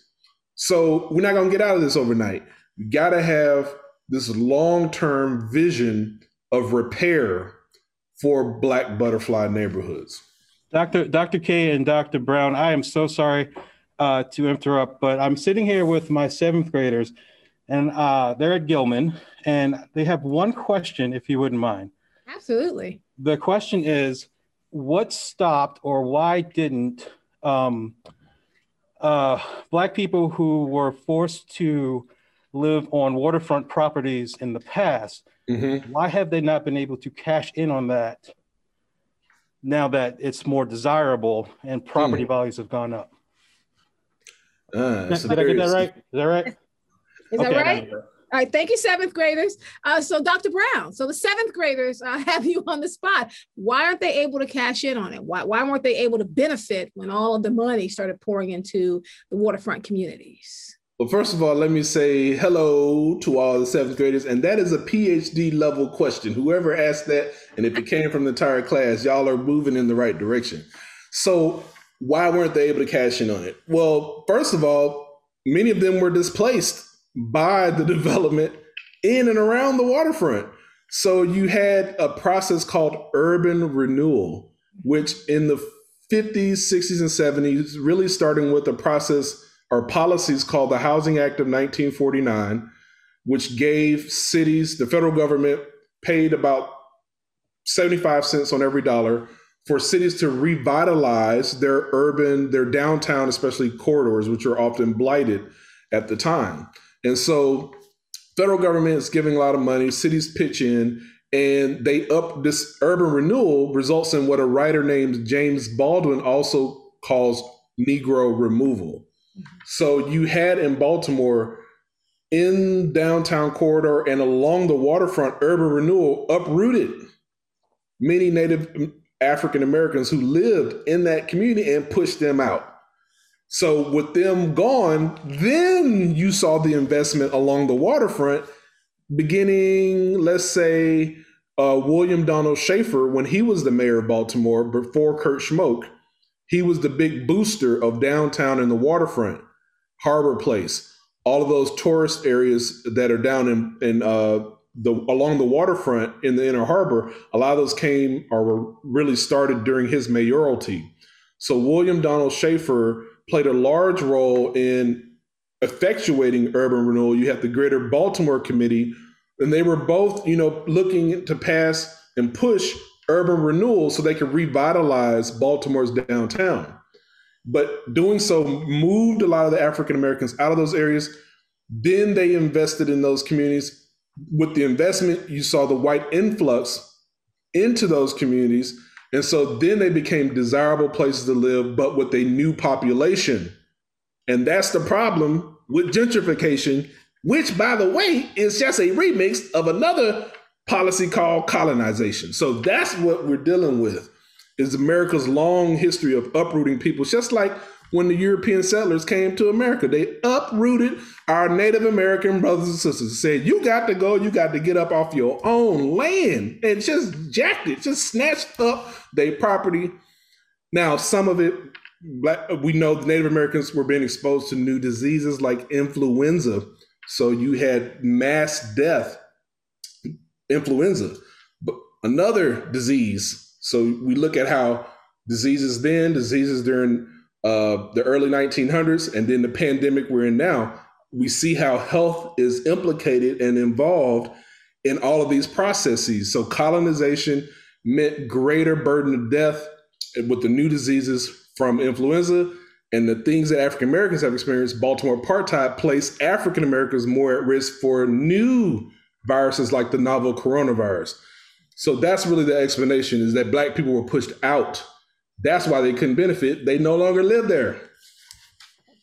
So we're not going to get out of this overnight. We got to have this long-term vision of repair for Black butterfly neighborhoods. Dr. Dr. K and Dr. Brown, I am so sorry uh, to interrupt, but I'm sitting here with my seventh graders, and uh, they're at Gilman, and they have one question, if you wouldn't mind. Absolutely. The question is, what stopped or why didn't um, uh, Black people who were forced to live on waterfront properties in the past Mm-hmm. Why have they not been able to cash in on that now that it's more desirable and property mm. values have gone up? Uh, Did I get that right? Is that right? Is okay, that right? All right, thank you, seventh graders. Uh, so, Dr. Brown, so the seventh graders uh, have you on the spot. Why aren't they able to cash in on it? Why, why weren't they able to benefit when all of the money started pouring into the waterfront communities? Well, first of all, let me say hello to all the seventh graders. And that is a PhD level question. Whoever asked that, and if it came from the entire class, y'all are moving in the right direction. So, why weren't they able to cash in on it? Well, first of all, many of them were displaced by the development in and around the waterfront. So, you had a process called urban renewal, which in the 50s, 60s, and 70s, really starting with a process are policies called the Housing Act of 1949, which gave cities, the federal government paid about 75 cents on every dollar for cities to revitalize their urban, their downtown, especially corridors, which are often blighted at the time. And so federal government is giving a lot of money, cities pitch in, and they up this urban renewal results in what a writer named James Baldwin also calls Negro removal. So you had in Baltimore in downtown corridor and along the waterfront, urban renewal uprooted many Native African Americans who lived in that community and pushed them out. So with them gone, then you saw the investment along the waterfront beginning, let's say, uh, William Donald Schaefer, when he was the mayor of Baltimore before Kurt Schmoke, he was the big booster of downtown and the waterfront, Harbor Place, all of those tourist areas that are down in, in uh, the along the waterfront in the inner harbor. A lot of those came or were really started during his mayoralty. So William Donald Schaefer played a large role in effectuating urban renewal. You have the Greater Baltimore Committee, and they were both, you know, looking to pass and push urban renewal so they could revitalize Baltimore's downtown. But doing so moved a lot of the African Americans out of those areas. Then they invested in those communities. With the investment, you saw the white influx into those communities. And so then they became desirable places to live, but with a new population. And that's the problem with gentrification, which, by the way, is just a remix of another policy called colonization. So that's what we're dealing with is America's long history of uprooting people, just like when the European settlers came to America. They uprooted our Native American brothers and sisters, said, You got to go, you got to get up off your own land, and just jacked it, just snatched up their property. Now, some of it, we know the Native Americans were being exposed to new diseases like influenza. So you had mass death influenza. But another disease. So we look at how diseases then, diseases during uh, the early 1900s, and then the pandemic we're in now. We see how health is implicated and involved in all of these processes. So colonization meant greater burden of death with the new diseases from influenza and the things that African Americans have experienced. Baltimore apartheid placed African Americans more at risk for new viruses like the novel coronavirus. So that's really the explanation is that black people were pushed out. That's why they couldn't benefit. They no longer live there.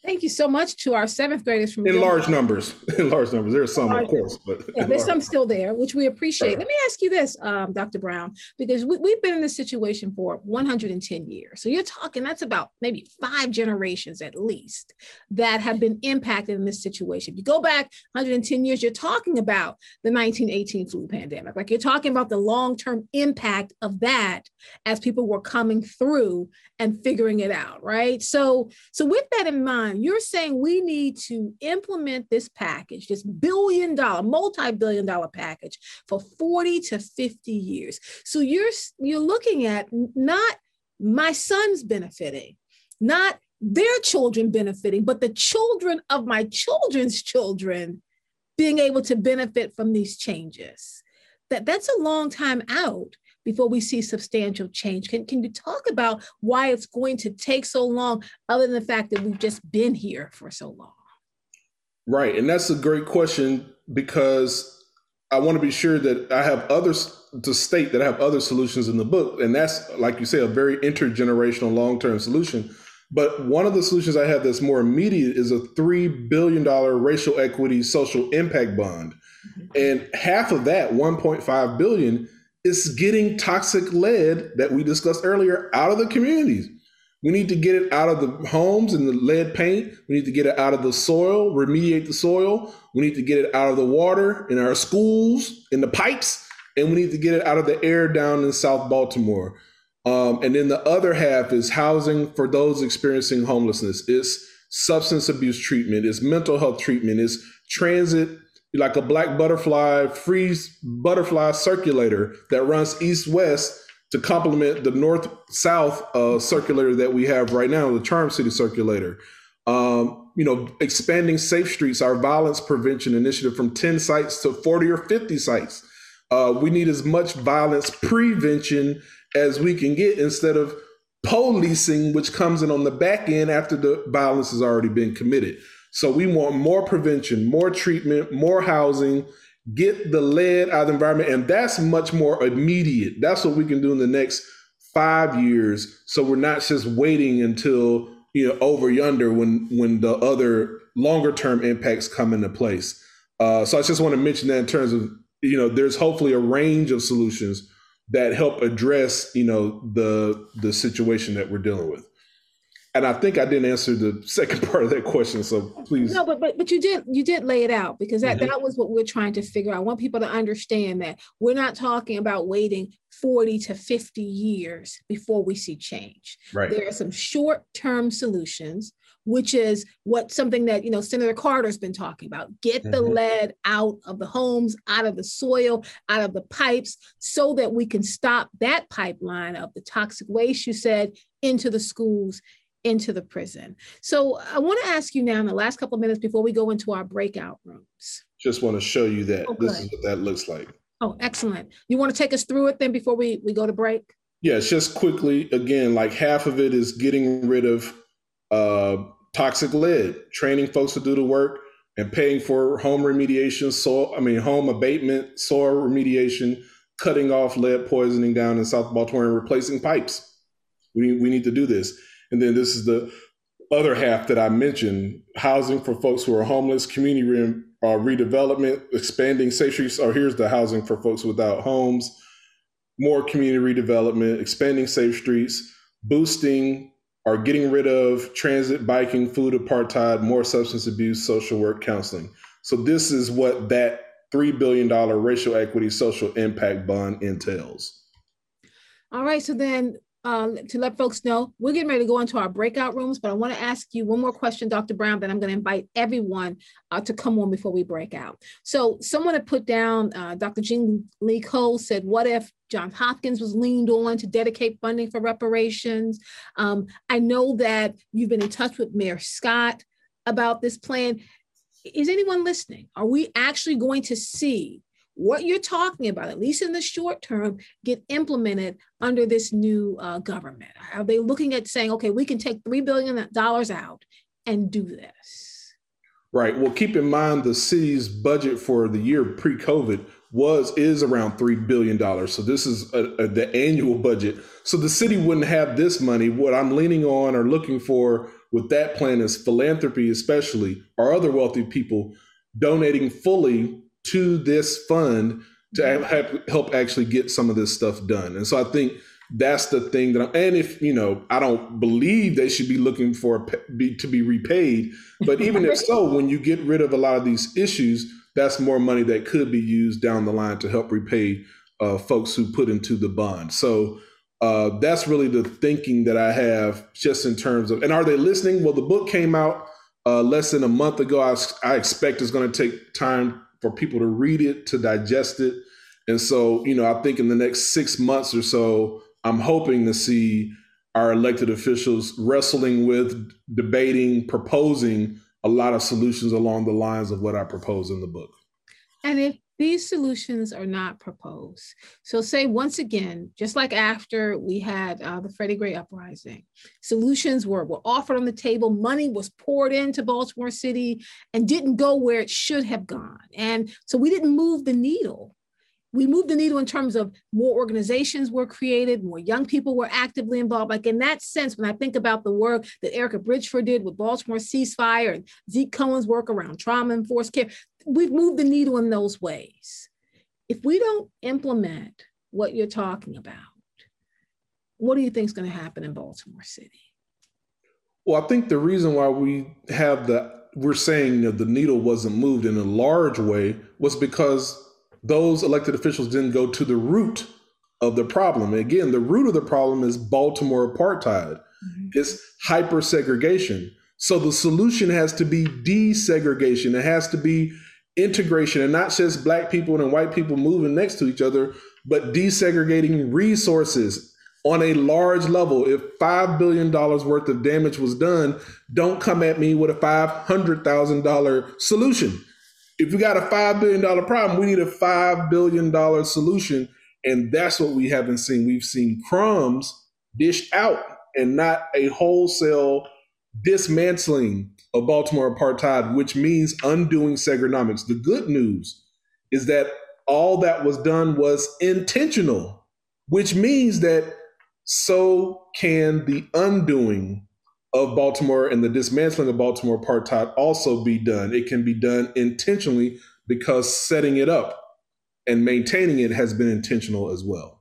Thank you so much to our seventh graders from in large numbers. In large numbers, there's some, of course, but yeah, there's some still there, which we appreciate. Let me ask you this, um, Dr. Brown, because we, we've been in this situation for 110 years. So you're talking that's about maybe five generations at least that have been impacted in this situation. If you go back 110 years, you're talking about the 1918 flu pandemic. Like you're talking about the long-term impact of that as people were coming through and figuring it out, right? So, so with that in mind you're saying we need to implement this package, this billion dollar, multi-billion dollar package for 40 to 50 years. So you're you're looking at not my sons benefiting, not their children benefiting, but the children of my children's children being able to benefit from these changes. That that's a long time out before we see substantial change. Can, can you talk about why it's going to take so long, other than the fact that we've just been here for so long? Right. And that's a great question because I want to be sure that I have others to state that I have other solutions in the book. And that's, like you say, a very intergenerational long term solution. But one of the solutions I have that's more immediate is a $3 billion racial equity social impact bond. Mm-hmm. And half of that, 1.5 billion, is getting toxic lead that we discussed earlier out of the communities. We need to get it out of the homes and the lead paint. We need to get it out of the soil, remediate the soil. We need to get it out of the water in our schools, in the pipes, and we need to get it out of the air down in South Baltimore. Um, and then the other half is housing for those experiencing homelessness. It's substance abuse treatment. It's mental health treatment. It's transit like a black butterfly freeze butterfly circulator that runs east west to complement the north south uh, circulator that we have right now, the Charm City circulator. Um, you know, expanding Safe Streets, our violence prevention initiative from 10 sites to 40 or 50 sites. Uh, we need as much violence prevention as we can get instead of policing, which comes in on the back end after the violence has already been committed. So we want more prevention, more treatment, more housing, get the lead out of the environment. And that's much more immediate. That's what we can do in the next five years. So we're not just waiting until, you know, over yonder when when the other longer term impacts come into place. Uh, so I just want to mention that in terms of you know, there's hopefully a range of solutions that help address you know the the situation that we're dealing with. And I think I didn't answer the second part of that question, so please. No, but but but you did you did lay it out because that mm-hmm. that was what we're trying to figure out. I want people to understand that we're not talking about waiting 40 to 50 years before we see change. Right. There are some short-term solutions which is what something that you know Senator Carter's been talking about. Get the mm-hmm. lead out of the homes, out of the soil, out of the pipes, so that we can stop that pipeline of the toxic waste you said into the schools, into the prison. So I want to ask you now in the last couple of minutes before we go into our breakout rooms. Just want to show you that oh, this is what that looks like. Oh, excellent. You want to take us through it then before we, we go to break? Yes, just quickly. Again, like half of it is getting rid of uh, toxic lead, training folks to do the work and paying for home remediation, soil, I mean, home abatement, soil remediation, cutting off lead poisoning down in South Baltimore and replacing pipes. We, we need to do this. And then this is the other half that I mentioned housing for folks who are homeless, community re, uh, redevelopment, expanding safe streets. Or here's the housing for folks without homes, more community redevelopment, expanding safe streets, boosting or getting rid of transit, biking, food apartheid, more substance abuse, social work, counseling. So this is what that $3 billion racial equity social impact bond entails. All right. So then um, to let folks know, we're getting ready to go into our breakout rooms, but I want to ask you one more question, Dr. Brown, then I'm going to invite everyone uh, to come on before we break out. So someone had put down, uh, Dr. Jean Lee Cole said, what if Johns Hopkins was leaned on to dedicate funding for reparations? Um, I know that you've been in touch with Mayor Scott about this plan. Is anyone listening? Are we actually going to see what you're talking about, at least in the short term, get implemented under this new uh, government? Are they looking at saying, okay, we can take $3 billion out and do this? Right. Well, keep in mind the city's budget for the year pre COVID was is around three billion dollars. So this is a, a, the annual budget. So the city wouldn't have this money. What I'm leaning on or looking for with that plan is philanthropy, especially or other wealthy people donating fully to this fund to have, help actually get some of this stuff done. And so I think that's the thing that I'm, and if you know, I don't believe they should be looking for be, to be repaid, but even if so, when you get rid of a lot of these issues, that's more money that could be used down the line to help repay uh, folks who put into the bond. So uh, that's really the thinking that I have, just in terms of. And are they listening? Well, the book came out uh, less than a month ago. I, I expect it's going to take time for people to read it, to digest it. And so, you know, I think in the next six months or so, I'm hoping to see our elected officials wrestling with, debating, proposing a lot of solutions along the lines of what I propose in the book. And if these solutions are not proposed, so say once again, just like after we had uh, the Freddie Gray uprising, solutions were, were offered on the table, money was poured into Baltimore City and didn't go where it should have gone. And so we didn't move the needle we moved the needle in terms of more organizations were created, more young people were actively involved. Like in that sense, when I think about the work that Erricka Bridgeford did with Baltimore Ceasefire and Zeke Cohen's work around trauma and forced care, we've moved the needle in those ways. If we don't implement what you're talking about, what do you think is going to happen in Baltimore City? Well, I think the reason why we have the we're saying that the needle wasn't moved in a large way was because those elected officials didn't go to the root of the problem. And again, the root of the problem is Baltimore apartheid. Mm-hmm. It's hyper segregation. So the solution has to be desegregation. It has to be integration and not just black people and white people moving next to each other, but desegregating resources on a large level. If $5 billion worth of damage was done, don't come at me with a $500,000 solution if we got a $5 billion problem, we need a $5 billion solution. And that's what we haven't seen. We've seen crumbs dished out and not a wholesale dismantling of Baltimore apartheid, which means undoing Segrenomics. The good news is that all that was done was intentional, which means that so can the undoing of Baltimore and the dismantling of Baltimore apartheid also be done. It can be done intentionally because setting it up and maintaining it has been intentional as well.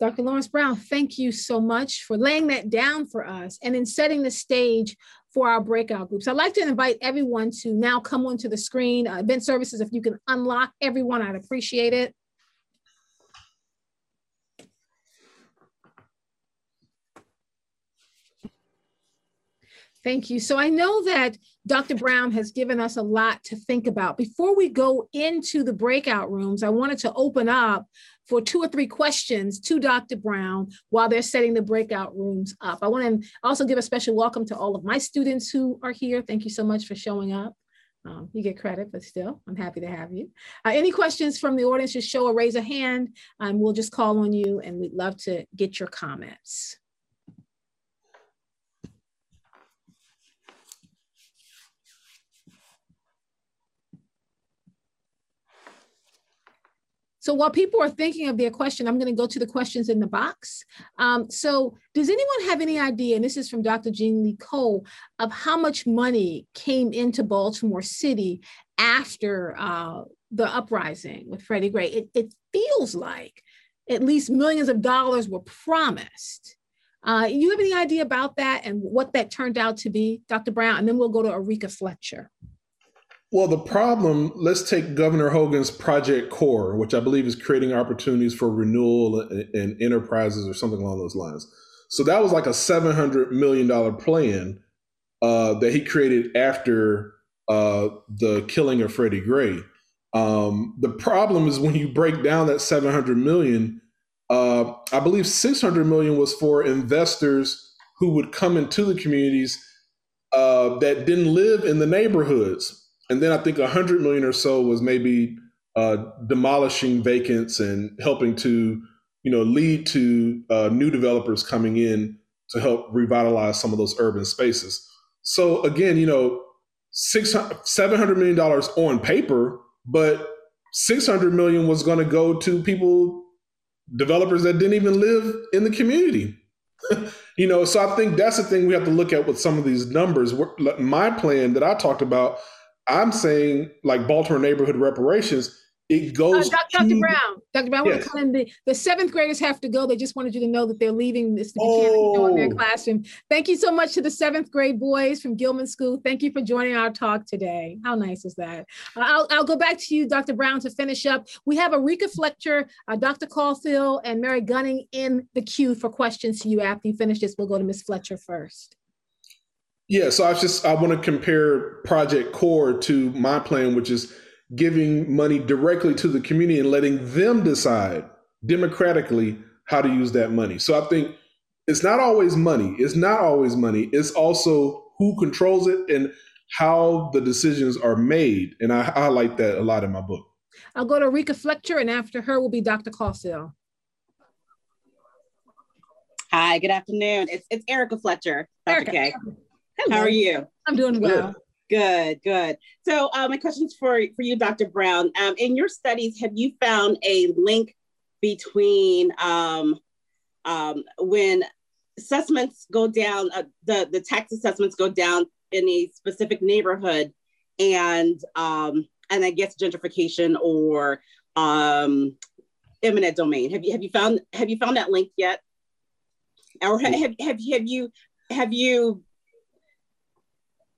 Dr. Lawrence Brown, thank you so much for laying that down for us and in setting the stage for our breakout groups. I'd like to invite everyone to now come onto the screen. Uh, event services, if you can unlock everyone, I'd appreciate it. Thank you. So I know that Dr. Brown has given us a lot to think about. Before we go into the breakout rooms, I wanted to open up for two or three questions to Dr. Brown while they're setting the breakout rooms up. I want to also give a special welcome to all of my students who are here. Thank you so much for showing up. Um, you get credit, but still, I'm happy to have you. Uh, any questions from the audience, just show or raise a hand, and we'll just call on you, and we'd love to get your comments. So while people are thinking of their question, I'm going to go to the questions in the box. Um, so does anyone have any idea, and this is from Dr. Jean Lee Cole, of how much money came into Baltimore City after uh, the uprising with Freddie Gray? It, it, feels like at least millions of dollars were promised. Uh, you have any idea about that and what that turned out to be, Dr. Brown? And then we'll go to Erika Fletcher. Well, the problem, let's take Governor Hogan's Project Core, which I believe is creating opportunities for renewal and, enterprises or something along those lines. So that was like a $700 million plan uh, that he created after uh, the killing of Freddie Gray. Um, the problem is when you break down that 700 million, uh, I believe 600 million was for investors who would come into the communities uh, that didn't live in the neighborhoods and then I think a hundred million or so was maybe uh, demolishing vacants and helping to, you know, lead to uh, new developers coming in to help revitalize some of those urban spaces. So again, you know, six seven hundred million dollars on paper, but six hundred million was going to go to people, developers that didn't even live in the community. you know, so I think that's the thing we have to look at with some of these numbers. My plan that I talked about I'm saying like Baltimore neighborhood reparations, it goes. Uh, Dr. To, Brown, Dr. Brown, yes. I the, the seventh graders have to go. They just wanted you to know that they're leaving this oh. in their classroom. Thank you so much to the seventh grade boys from Gilman School. Thank you for joining our talk today. How nice is that? Uh, I'll, I'll go back to you, Dr. Brown, to finish up. We have Arika Fletcher, uh, Dr. Caulfield, and Mary Gunning in the queue for questions to you after you finish this. We'll go to Ms. Fletcher first. Yeah, so I just I want to compare Project Core to my plan, which is giving money directly to the community and letting them decide democratically how to use that money. So I think it's not always money. It's not always money. It's also who controls it and how the decisions are made. And I highlight that a lot in my book. I'll go to Rika Fletcher, and after her will be Dr. Caulfield. Hi, good afternoon. It's it's Erika Fletcher. Dr. K. Hello. How are you? I'm doing well. Good, good. So uh, my question's for, for you, Dr. Brown. Um, in your studies, have you found a link between um, um, when assessments go down, uh, the, the tax assessments go down in a specific neighborhood and um, and I guess gentrification or um, eminent domain. Have you have you found have you found that link yet? Or have, have, have, have you have you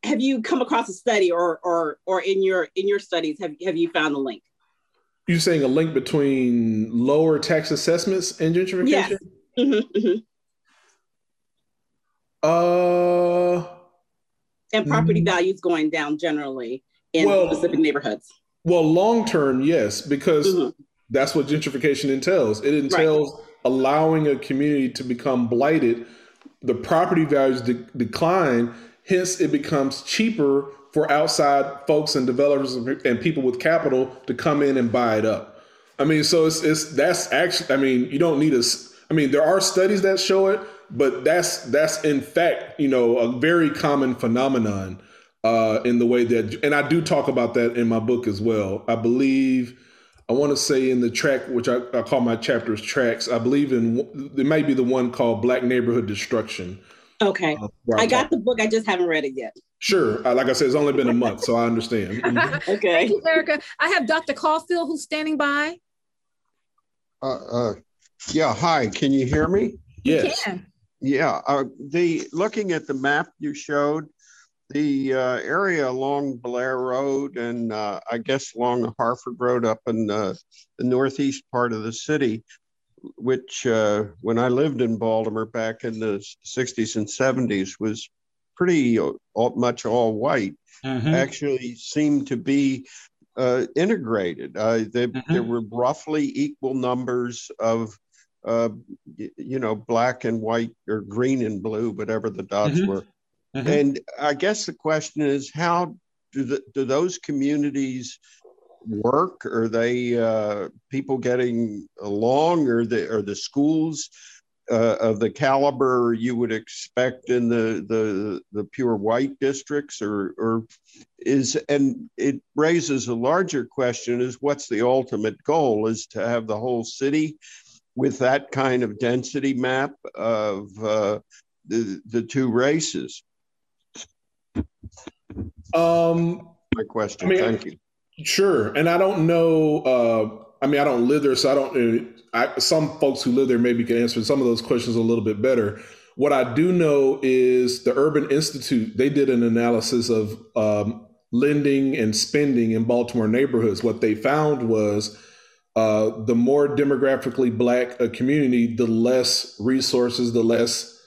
have you come across a study or or or in your in your studies have have you found the link? You're saying a link between lower tax assessments and gentrification? Yes. Mm-hmm, mm-hmm. Uh, and property mm, values going down generally in well, specific neighborhoods. Well, long term, yes, because mm-hmm. that's what gentrification entails. It entails right. allowing a community to become blighted. The property values de- decline, Hence, it becomes cheaper for outside folks and developers and people with capital to come in and buy it up. I mean, so it's, it's that's actually. I mean, you don't need a. I mean, there are studies that show it, but that's that's in fact, you know, a very common phenomenon uh, in the way that, and I do talk about that in my book as well. I believe. I want to say in the track, which I, I call my chapters tracks, I believe in, it might be the one called Black Neighborhood Destruction, Okay. Uh, I got the book. I just haven't read it yet. Sure. Uh, like I said, it's only been a month, so I understand. okay. Thank you, Erica. I have Dr. Caulfield who's standing by. Uh, uh, yeah. Hi. Can you hear me? Yes. Yeah. Uh, the looking at the map you showed, the uh, area along Blair Road and uh, I guess along Harford Road up in the, the northeast part of the city, which uh, when I lived in Baltimore back in the 60s and 70s was pretty uh, all, much all white, mm-hmm. actually seemed to be uh, integrated. Uh, they, mm-hmm. There were roughly equal numbers of, uh, you know, black and white or green and blue, whatever the dots mm-hmm. were. Mm-hmm. And I guess the question is how do, the, do those communities work? Are they uh, people getting along? Or the are the schools uh, of the caliber you would expect in the the the pure white districts, or or is and it raises a larger question: is what's the ultimate goal? Is to have the whole city with that kind of density map of uh, the the two races? Um, my question. I mean, Thank you. Sure, and I don't know. Uh, I mean, I don't live there, so I don't. I, some folks who live there maybe can answer some of those questions a little bit better. What I do know is the Urban Institute. They did an analysis of um, lending and spending in Baltimore neighborhoods. What they found was uh, the more demographically black a community, the less resources, the less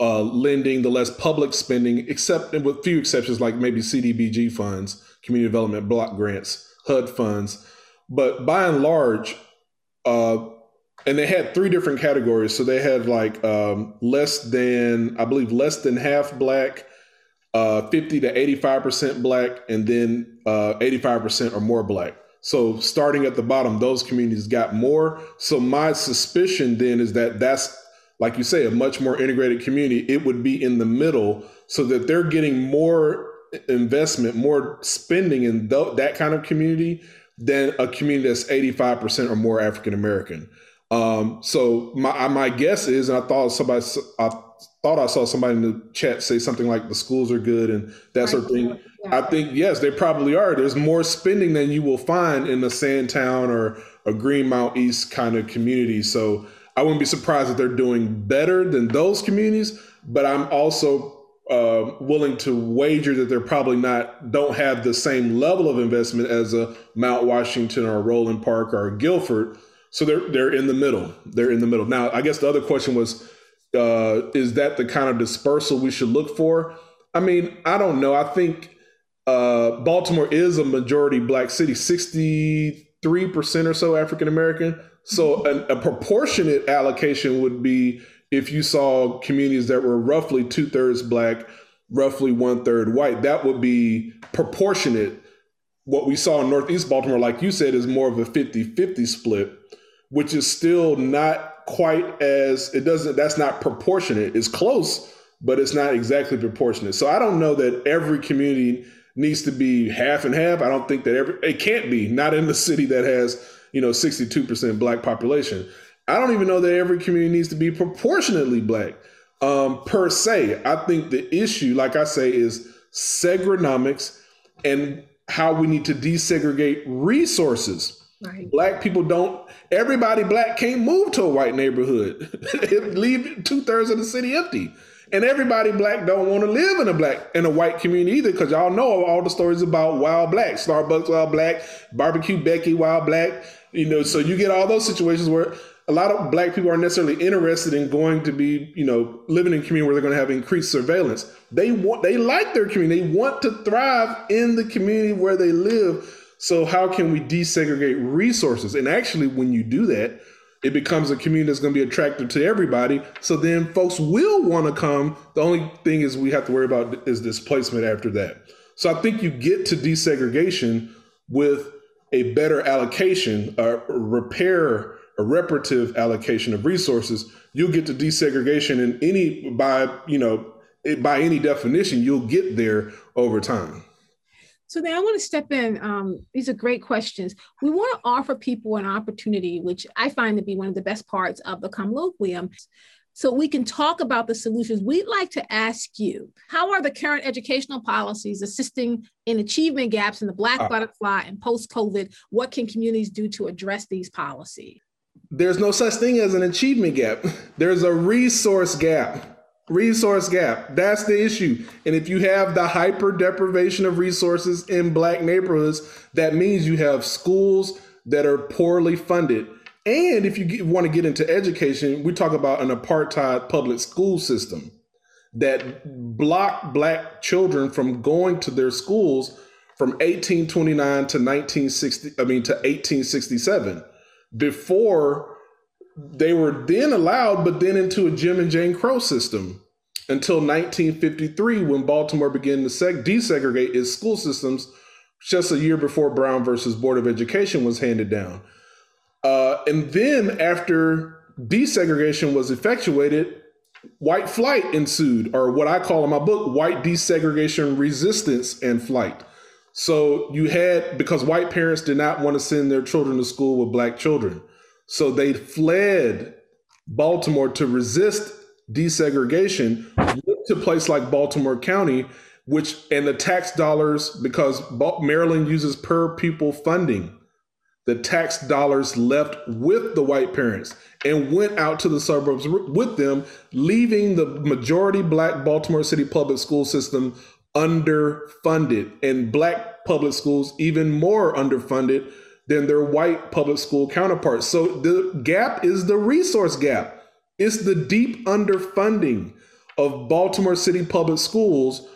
uh, lending, the less public spending, except with few exceptions like maybe CDBG funds, community development block grants, HUD funds. But by and large, uh, and they had three different categories. So they had like um, less than, I believe, less than half black, uh, 50 to 85% black, and then uh, 85% or more black. So starting at the bottom, those communities got more. So my suspicion then is that that's like you say, a much more integrated community, it would be in the middle so that they're getting more investment, more spending in th- that kind of community than a community that's 85% or more African American. Um, so my my guess is, and I thought somebody, I thought I saw somebody in the chat say something like the schools are good and that sort of thing. Yeah. I think yes, they probably are. There's more spending than you will find in a Sandtown or a Greenmount East kind of community. So I wouldn't be surprised if they're doing better than those communities, but I'm also uh, willing to wager that they're probably not don't have the same level of investment as a Mount Washington or a Roland Park or a Guilford. So they're they're in the middle. They're in the middle. Now, I guess the other question was, uh, is that the kind of dispersal we should look for? I mean, I don't know. I think uh, Baltimore is a majority black city, sixty three percent or so African American. So an, a proportionate allocation would be if you saw communities that were roughly two thirds black, roughly one third white. That would be proportionate. What we saw in Northeast Baltimore, like you said, is more of a 50 50 split, which is still not quite as, it doesn't, that's not proportionate. It's close, but it's not exactly proportionate. So I don't know that every community needs to be half and half. I don't think that every, it can't be, not in the city that has you know, 62% black population. I don't even know that every community needs to be proportionately black um, per se. I think the issue, like I say, is segrenomics and how we need to desegregate resources. Right. Black people don't. Everybody black can't move to a white neighborhood. Leave two thirds of the city empty. And everybody black don't want to live in a black in a white community either, because y'all know all the stories about wild black, Starbucks wild black, barbecue Becky wild black, you know, so you get all those situations where a lot of black people aren't necessarily interested in going to be, you know, living in community where they're going to have increased surveillance. They want, they like their community. They want to thrive in the community where they live. So how can we desegregate resources? And actually, when you do that, it becomes a community that's going to be attractive to everybody. So then folks will want to come. The only thing is we have to worry about is displacement after that. So I think you get to desegregation with a better allocation, a repair, a reparative allocation of resources, you'll get to desegregation in any by you know by any definition, you'll get there over time. So then I want to step in. Um, these are great questions. We want to offer people an opportunity, which I find to be one of the best parts of the colloquium. so we can talk about the solutions, we'd like to ask you how are the current educational policies assisting in achievement gaps in the Black uh, butterfly and post COVID? What can communities do to address these policies? There's no such thing as an achievement gap, there's a resource gap. Resource gap. That's the issue. And if you have the hyper deprivation of resources in Black neighborhoods, that means you have schools that are poorly funded and if you want to get into education, we talk about an apartheid public school system that blocked black children from going to their schools from 1829 to 1960 I mean to 1867 before they were then allowed but then into a Jim and Jane Crow system until 1953 when Baltimore began to seg- desegregate its school systems just a year before Brown versus Board of Education was handed down. Uh, and then after desegregation was effectuated, white flight ensued, or what I call in my book, white desegregation resistance and flight. So you had, because white parents did not want to send their children to school with black children. So they fled Baltimore to resist desegregation went to a place like Baltimore County, which, and the tax dollars, because Maryland uses per pupil funding the tax dollars left with the white parents and went out to the suburbs with them, leaving the majority black Baltimore City public school system underfunded and black public schools even more underfunded than their white public school counterparts. So the gap is the resource gap. It's the deep underfunding of Baltimore City public schools.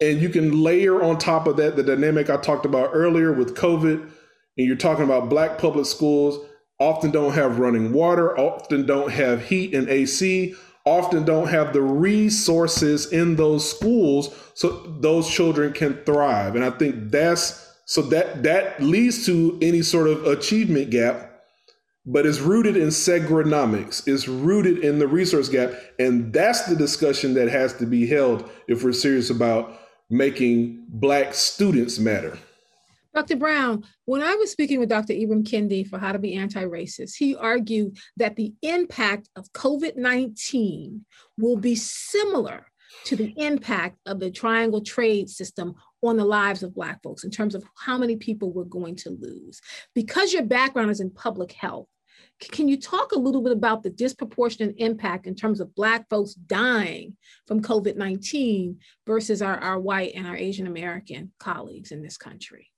And you can layer on top of that the dynamic I talked about earlier with COVID and you're talking about black public schools often don't have running water, often don't have heat and AC, often don't have the resources in those schools so those children can thrive. And I think that's so that that leads to any sort of achievement gap but it's rooted in segrenomics. It's rooted in the resource gap. And that's the discussion that has to be held if we're serious about making Black students matter. Dr. Brown, when I was speaking with Dr. Ibram Kendi for How to Be Anti Racist, he argued that the impact of COVID 19 will be similar to the impact of the triangle trade system on the lives of Black folks in terms of how many people we're going to lose. Because your background is in public health, can you talk a little bit about the disproportionate impact in terms of Black folks dying from COVID 19 versus our, our white and our Asian American colleagues in this country?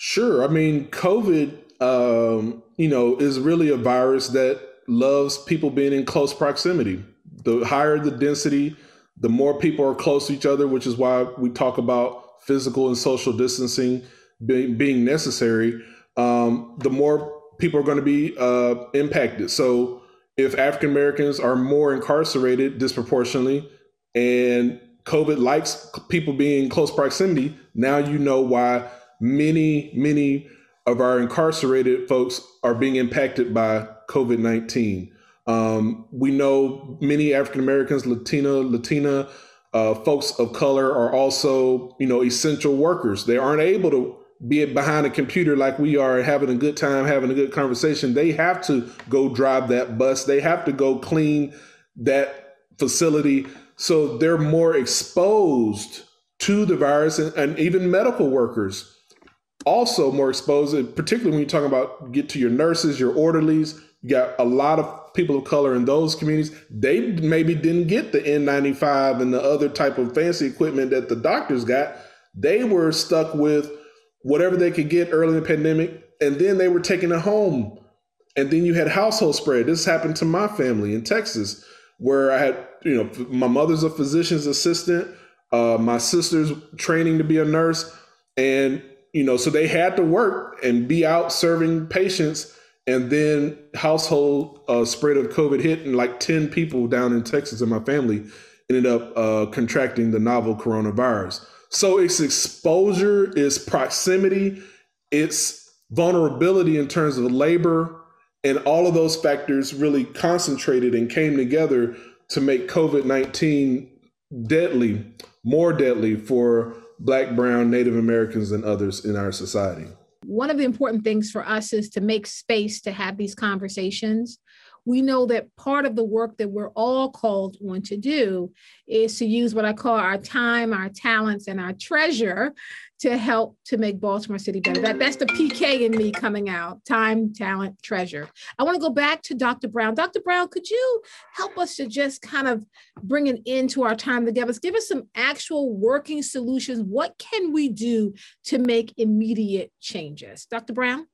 Sure. I mean, COVID, um, you know, is really a virus that loves people being in close proximity. The higher the density, the more people are close to each other, which is why we talk about physical and social distancing being, being necessary. Um, the more people are going to be uh, impacted. So, if African Americans are more incarcerated disproportionately, and COVID likes people being in close proximity, now you know why many, many of our incarcerated folks are being impacted by COVID 19. Um, we know many African Americans, Latina, Latina uh, folks of color are also, you know, essential workers. They aren't able to be behind a computer like we are, having a good time, having a good conversation. They have to go drive that bus. They have to go clean that facility. So they're more exposed to the virus, and, and even medical workers also more exposed, particularly when you're talking about get to your nurses, your orderlies. You got a lot of people of color in those communities. They maybe didn't get the N95 and the other type of fancy equipment that the doctors got. They were stuck with whatever they could get early in the pandemic, and then they were taking it home. And then you had household spread. This happened to my family in Texas, where I had, you know, my mother's a physician's assistant, uh, my sister's training to be a nurse, and you know, so they had to work and be out serving patients. And then household uh, spread of COVID hit, and like 10 people down in Texas in my family ended up uh, contracting the novel coronavirus. So it's exposure, it's proximity, it's vulnerability in terms of labor, and all of those factors really concentrated and came together to make COVID 19 deadly, more deadly for Black, Brown, Native Americans, and others in our society. One of the important things for us is to make space to have these conversations we know that part of the work that we're all called on to do is to use what I call our time, our talents, and our treasure to help to make Baltimore City better. That, that's the PK in me coming out time, talent, treasure. I want to go back to Dr. Brown. Dr. Brown, could you help us to just kind of bring an end to our time together? Give us some actual working solutions. What can we do to make immediate changes? Dr. Brown?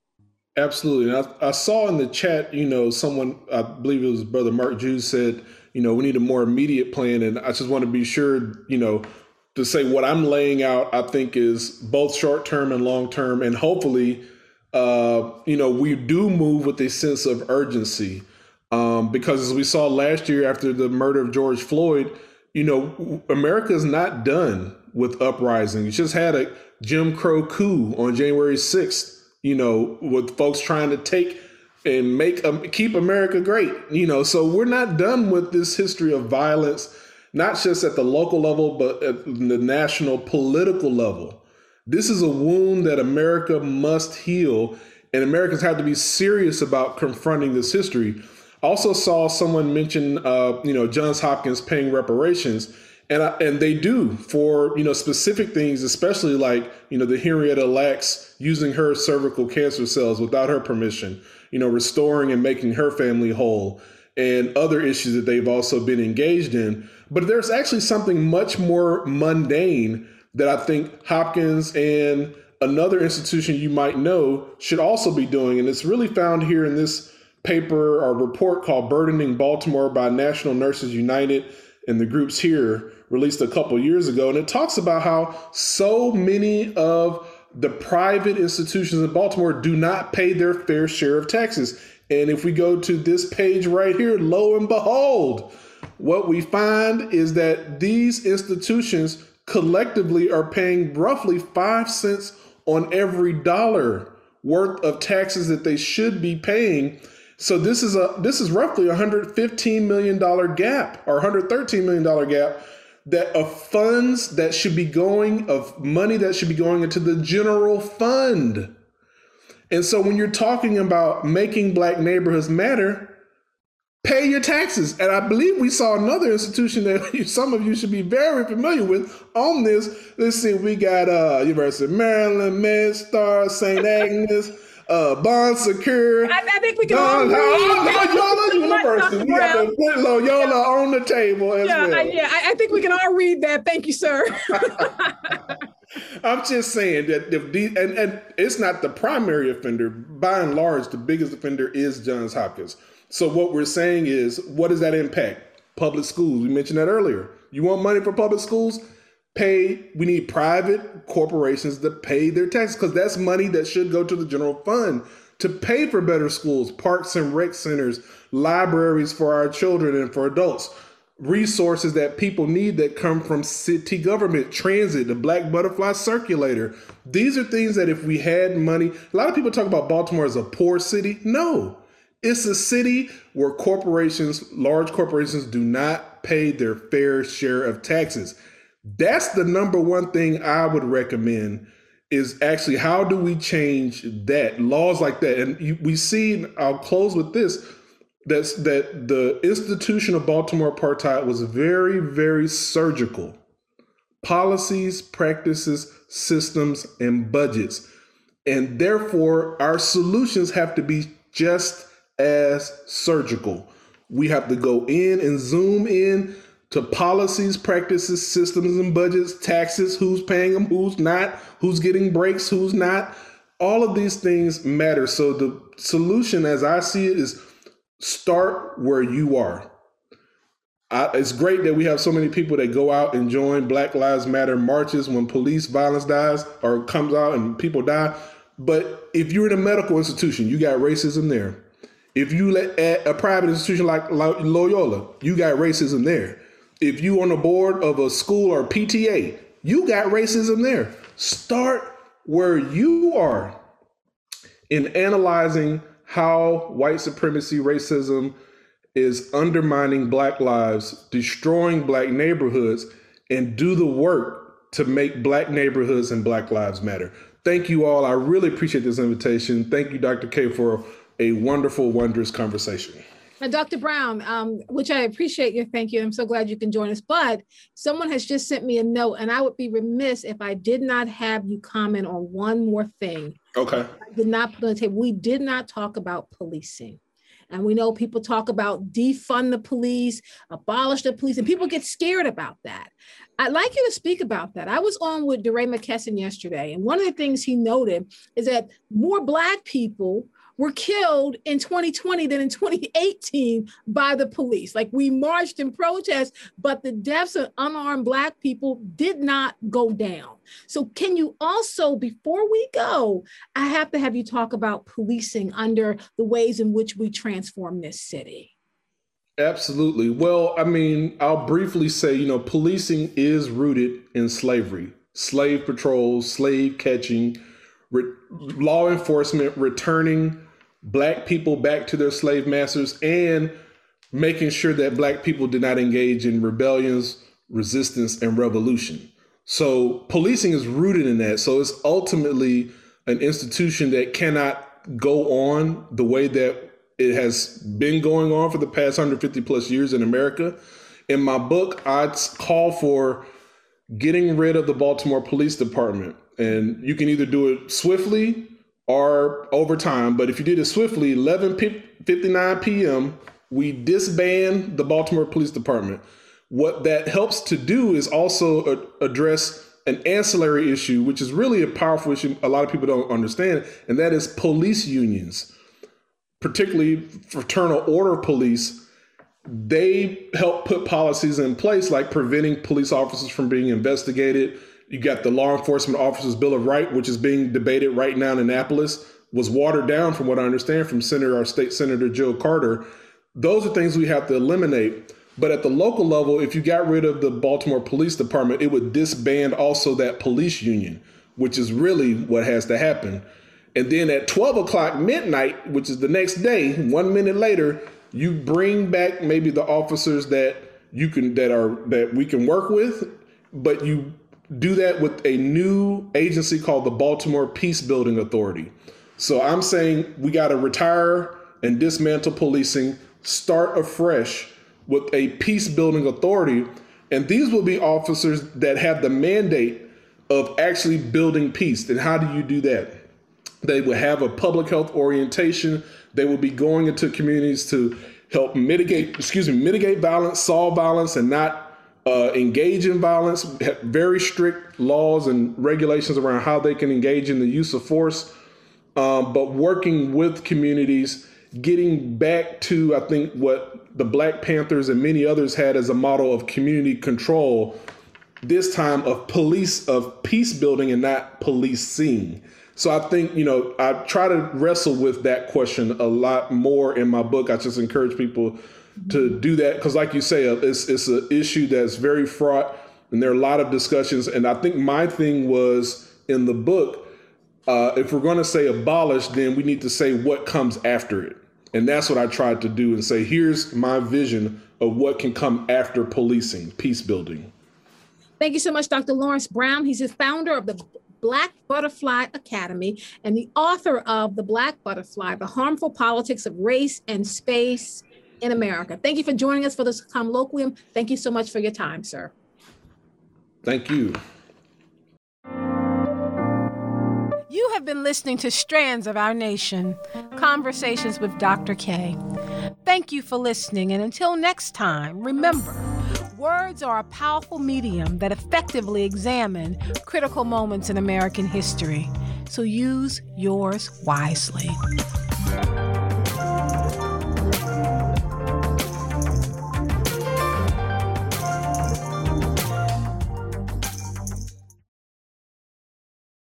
Absolutely. I, I saw in the chat, you know, someone, I believe it was Brother Mark Jews said, you know, we need a more immediate plan. And I just want to be sure, you know, to say what I'm laying out, I think is both short term and long term, and hopefully, uh, you know, we do move with a sense of urgency. Um, because as we saw last year after the murder of George Floyd, you know, America is not done with uprising. You just had a Jim Crow coup on January 6th, you know, with folks trying to take and make um, keep America great, you know. So we're not done with this history of violence not just at the local level, but at the national political level. This is a wound that America must heal, and Americans have to be serious about confronting this history. Also saw someone mention, uh, you know, Johns Hopkins paying reparations, and I, and they do for you know specific things, especially like you know the Henrietta Lacks using her cervical cancer cells without her permission, you know, restoring and making her family whole, and other issues that they've also been engaged in. But there's actually something much more mundane that I think Hopkins and another institution you might know should also be doing. And it's really found here in this paper or report called Burdening Baltimore by National Nurses United and the groups here released a couple years ago. And it talks about how so many of the private institutions in Baltimore do not pay their fair share of taxes. And if we go to this page right here, lo and behold, what we find is that these institutions collectively are paying roughly five cents on every dollar worth of taxes that they should be paying. So this is a this is roughly a hundred fifteen million dollar gap or hundred thirteen million dollar gap that of funds that should be going of money that should be going into the general fund. And so when you're talking about making black neighborhoods matter, pay your taxes. And I believe we saw another institution that some of you should be very familiar with on this. Let's see, we got uh, University of Maryland, MedStar, St. Agnes. Uh, Bon Secours. I, I think we can all read. Oh, Loyola University. We got to put Loyola yeah. on the table as yeah, well. I, yeah, I, I think we can all read that. Thank you, sir. I'm just saying that if the, and, and it's not the primary offender. By and large, the biggest offender is Johns Hopkins. So what we're saying is, what does that impact? Public schools. We mentioned that earlier. You want money for public schools? Pay. We need private corporations to pay their taxes because that's money that should go to the general fund to pay for better schools, parks and rec centers, libraries for our children and for adults, resources that people need that come from city government, transit, the Black Butterfly Circulator. These are things that if we had money, a lot of people talk about Baltimore as a poor city. No, it's a city where corporations, large corporations, do not pay their fair share of taxes. That's the number one thing I would recommend is actually how do we change that? Laws like that. And you, we see i'll close with this that's that the institution of baltimore apartheid was very very surgical. Policies practices systems and budgets. And therefore our solutions have to be just as surgical. We have to go in and zoom in to policies, practices, systems, and budgets, taxes, who's paying them, who's not, who's getting breaks, who's not. All of these things matter. So the solution, as I see it, is start where you are. I, it's great that we have so many people that go out and join Black Lives Matter marches when police violence dies or comes out and people die. But if you're in a medical institution, you got racism there. If you let at a private institution like Loyola, you got racism there. If you on the board of a school or PTA, you got racism there. Start where you are in analyzing how white supremacy, racism is undermining black lives, destroying black neighborhoods, and do the work to make black neighborhoods and black lives matter. Thank you all. I really appreciate this invitation. Thank you, Dr. K, for a wonderful, wondrous conversation. Uh, Dr. Brown, um, which I appreciate your thank you. I'm so glad you can join us. But someone has just sent me a note, and I would be remiss if I did not have you comment on one more thing. Okay. I did not put on the table. We did not talk about policing. And we know people talk about defund the police, abolish the police, and people get scared about that. I'd like you to speak about that. I was on with DeRay McKesson yesterday, and one of the things he noted is that more Black people were killed in 2020 than in 2018 by the police. Like we marched in protest, but the deaths of unarmed Black people did not go down. So, can you also, before we go, I have to have you talk about policing under the ways in which we transform this city? Absolutely. Well, I mean, I'll briefly say, you know, policing is rooted in slavery, slave patrols, slave catching, re- law enforcement returning black people back to their slave masters and making sure that black people did not engage in rebellions, resistance, and revolution. So policing is rooted in that. So it's ultimately an institution that cannot go on the way that it has been going on for the past 150 plus years in America. In my book, I call for getting rid of the Baltimore Police Department. And you can either do it swiftly or over time. But if you did it swiftly, 11 59 p.m., we disband the Baltimore Police Department. What that helps to do is also address an ancillary issue, which is really a powerful issue a lot of people don't understand, and that is police unions, particularly fraternal order police. They help put policies in place like preventing police officers from being investigated, you got the Law Enforcement Officers Bill of Right, which is being debated right now in Annapolis, was watered down, from what I understand, from Senator, our state Senator Jill Carter. Those are things we have to eliminate. But at the local level, if you got rid of the Baltimore Police Department, it would disband also that police union, which is really what has to happen. And then at 12 o'clock midnight, which is the next day, one minute later, you bring back maybe the officers that you can that are that we can work with, but you do that with a new agency called the Baltimore Peace Building Authority. So I'm saying we got to retire and dismantle policing, start afresh with a peace building authority. And these will be officers that have the mandate of actually building peace. And how do you do that? They will have a public health orientation. They will be going into communities to help mitigate, excuse me, mitigate violence, solve violence, and not uh, engage in violence, very strict laws and regulations around how they can engage in the use of force, um, but working with communities, getting back to, I think, what the Black Panthers and many others had as a model of community control, this time of police, of peace building and not policing. So I think, you know, I try to wrestle with that question a lot more in my book. I just encourage people to do that because, like you say, uh, it's it's an issue that's very fraught, and there are a lot of discussions. And I think my thing was in the book. Uh, if we're going to say abolish, then we need to say what comes after it. And that's what I tried to do and say, here's my vision of what can come after policing, peace building. Thank you so much, Dr. Lawrence Brown. He's the founder of the Black Butterfly Academy and the author of The Black Butterfly The Harmful Politics of Race and Space in America. Thank you for joining us for this colloquium. Thank you so much for your time, sir. Thank you. You have been listening to Strands of Our Nation Conversations with Dr. K. Thank you for listening, and until next time, remember words are a powerful medium that effectively examine critical moments in American history. So use yours wisely.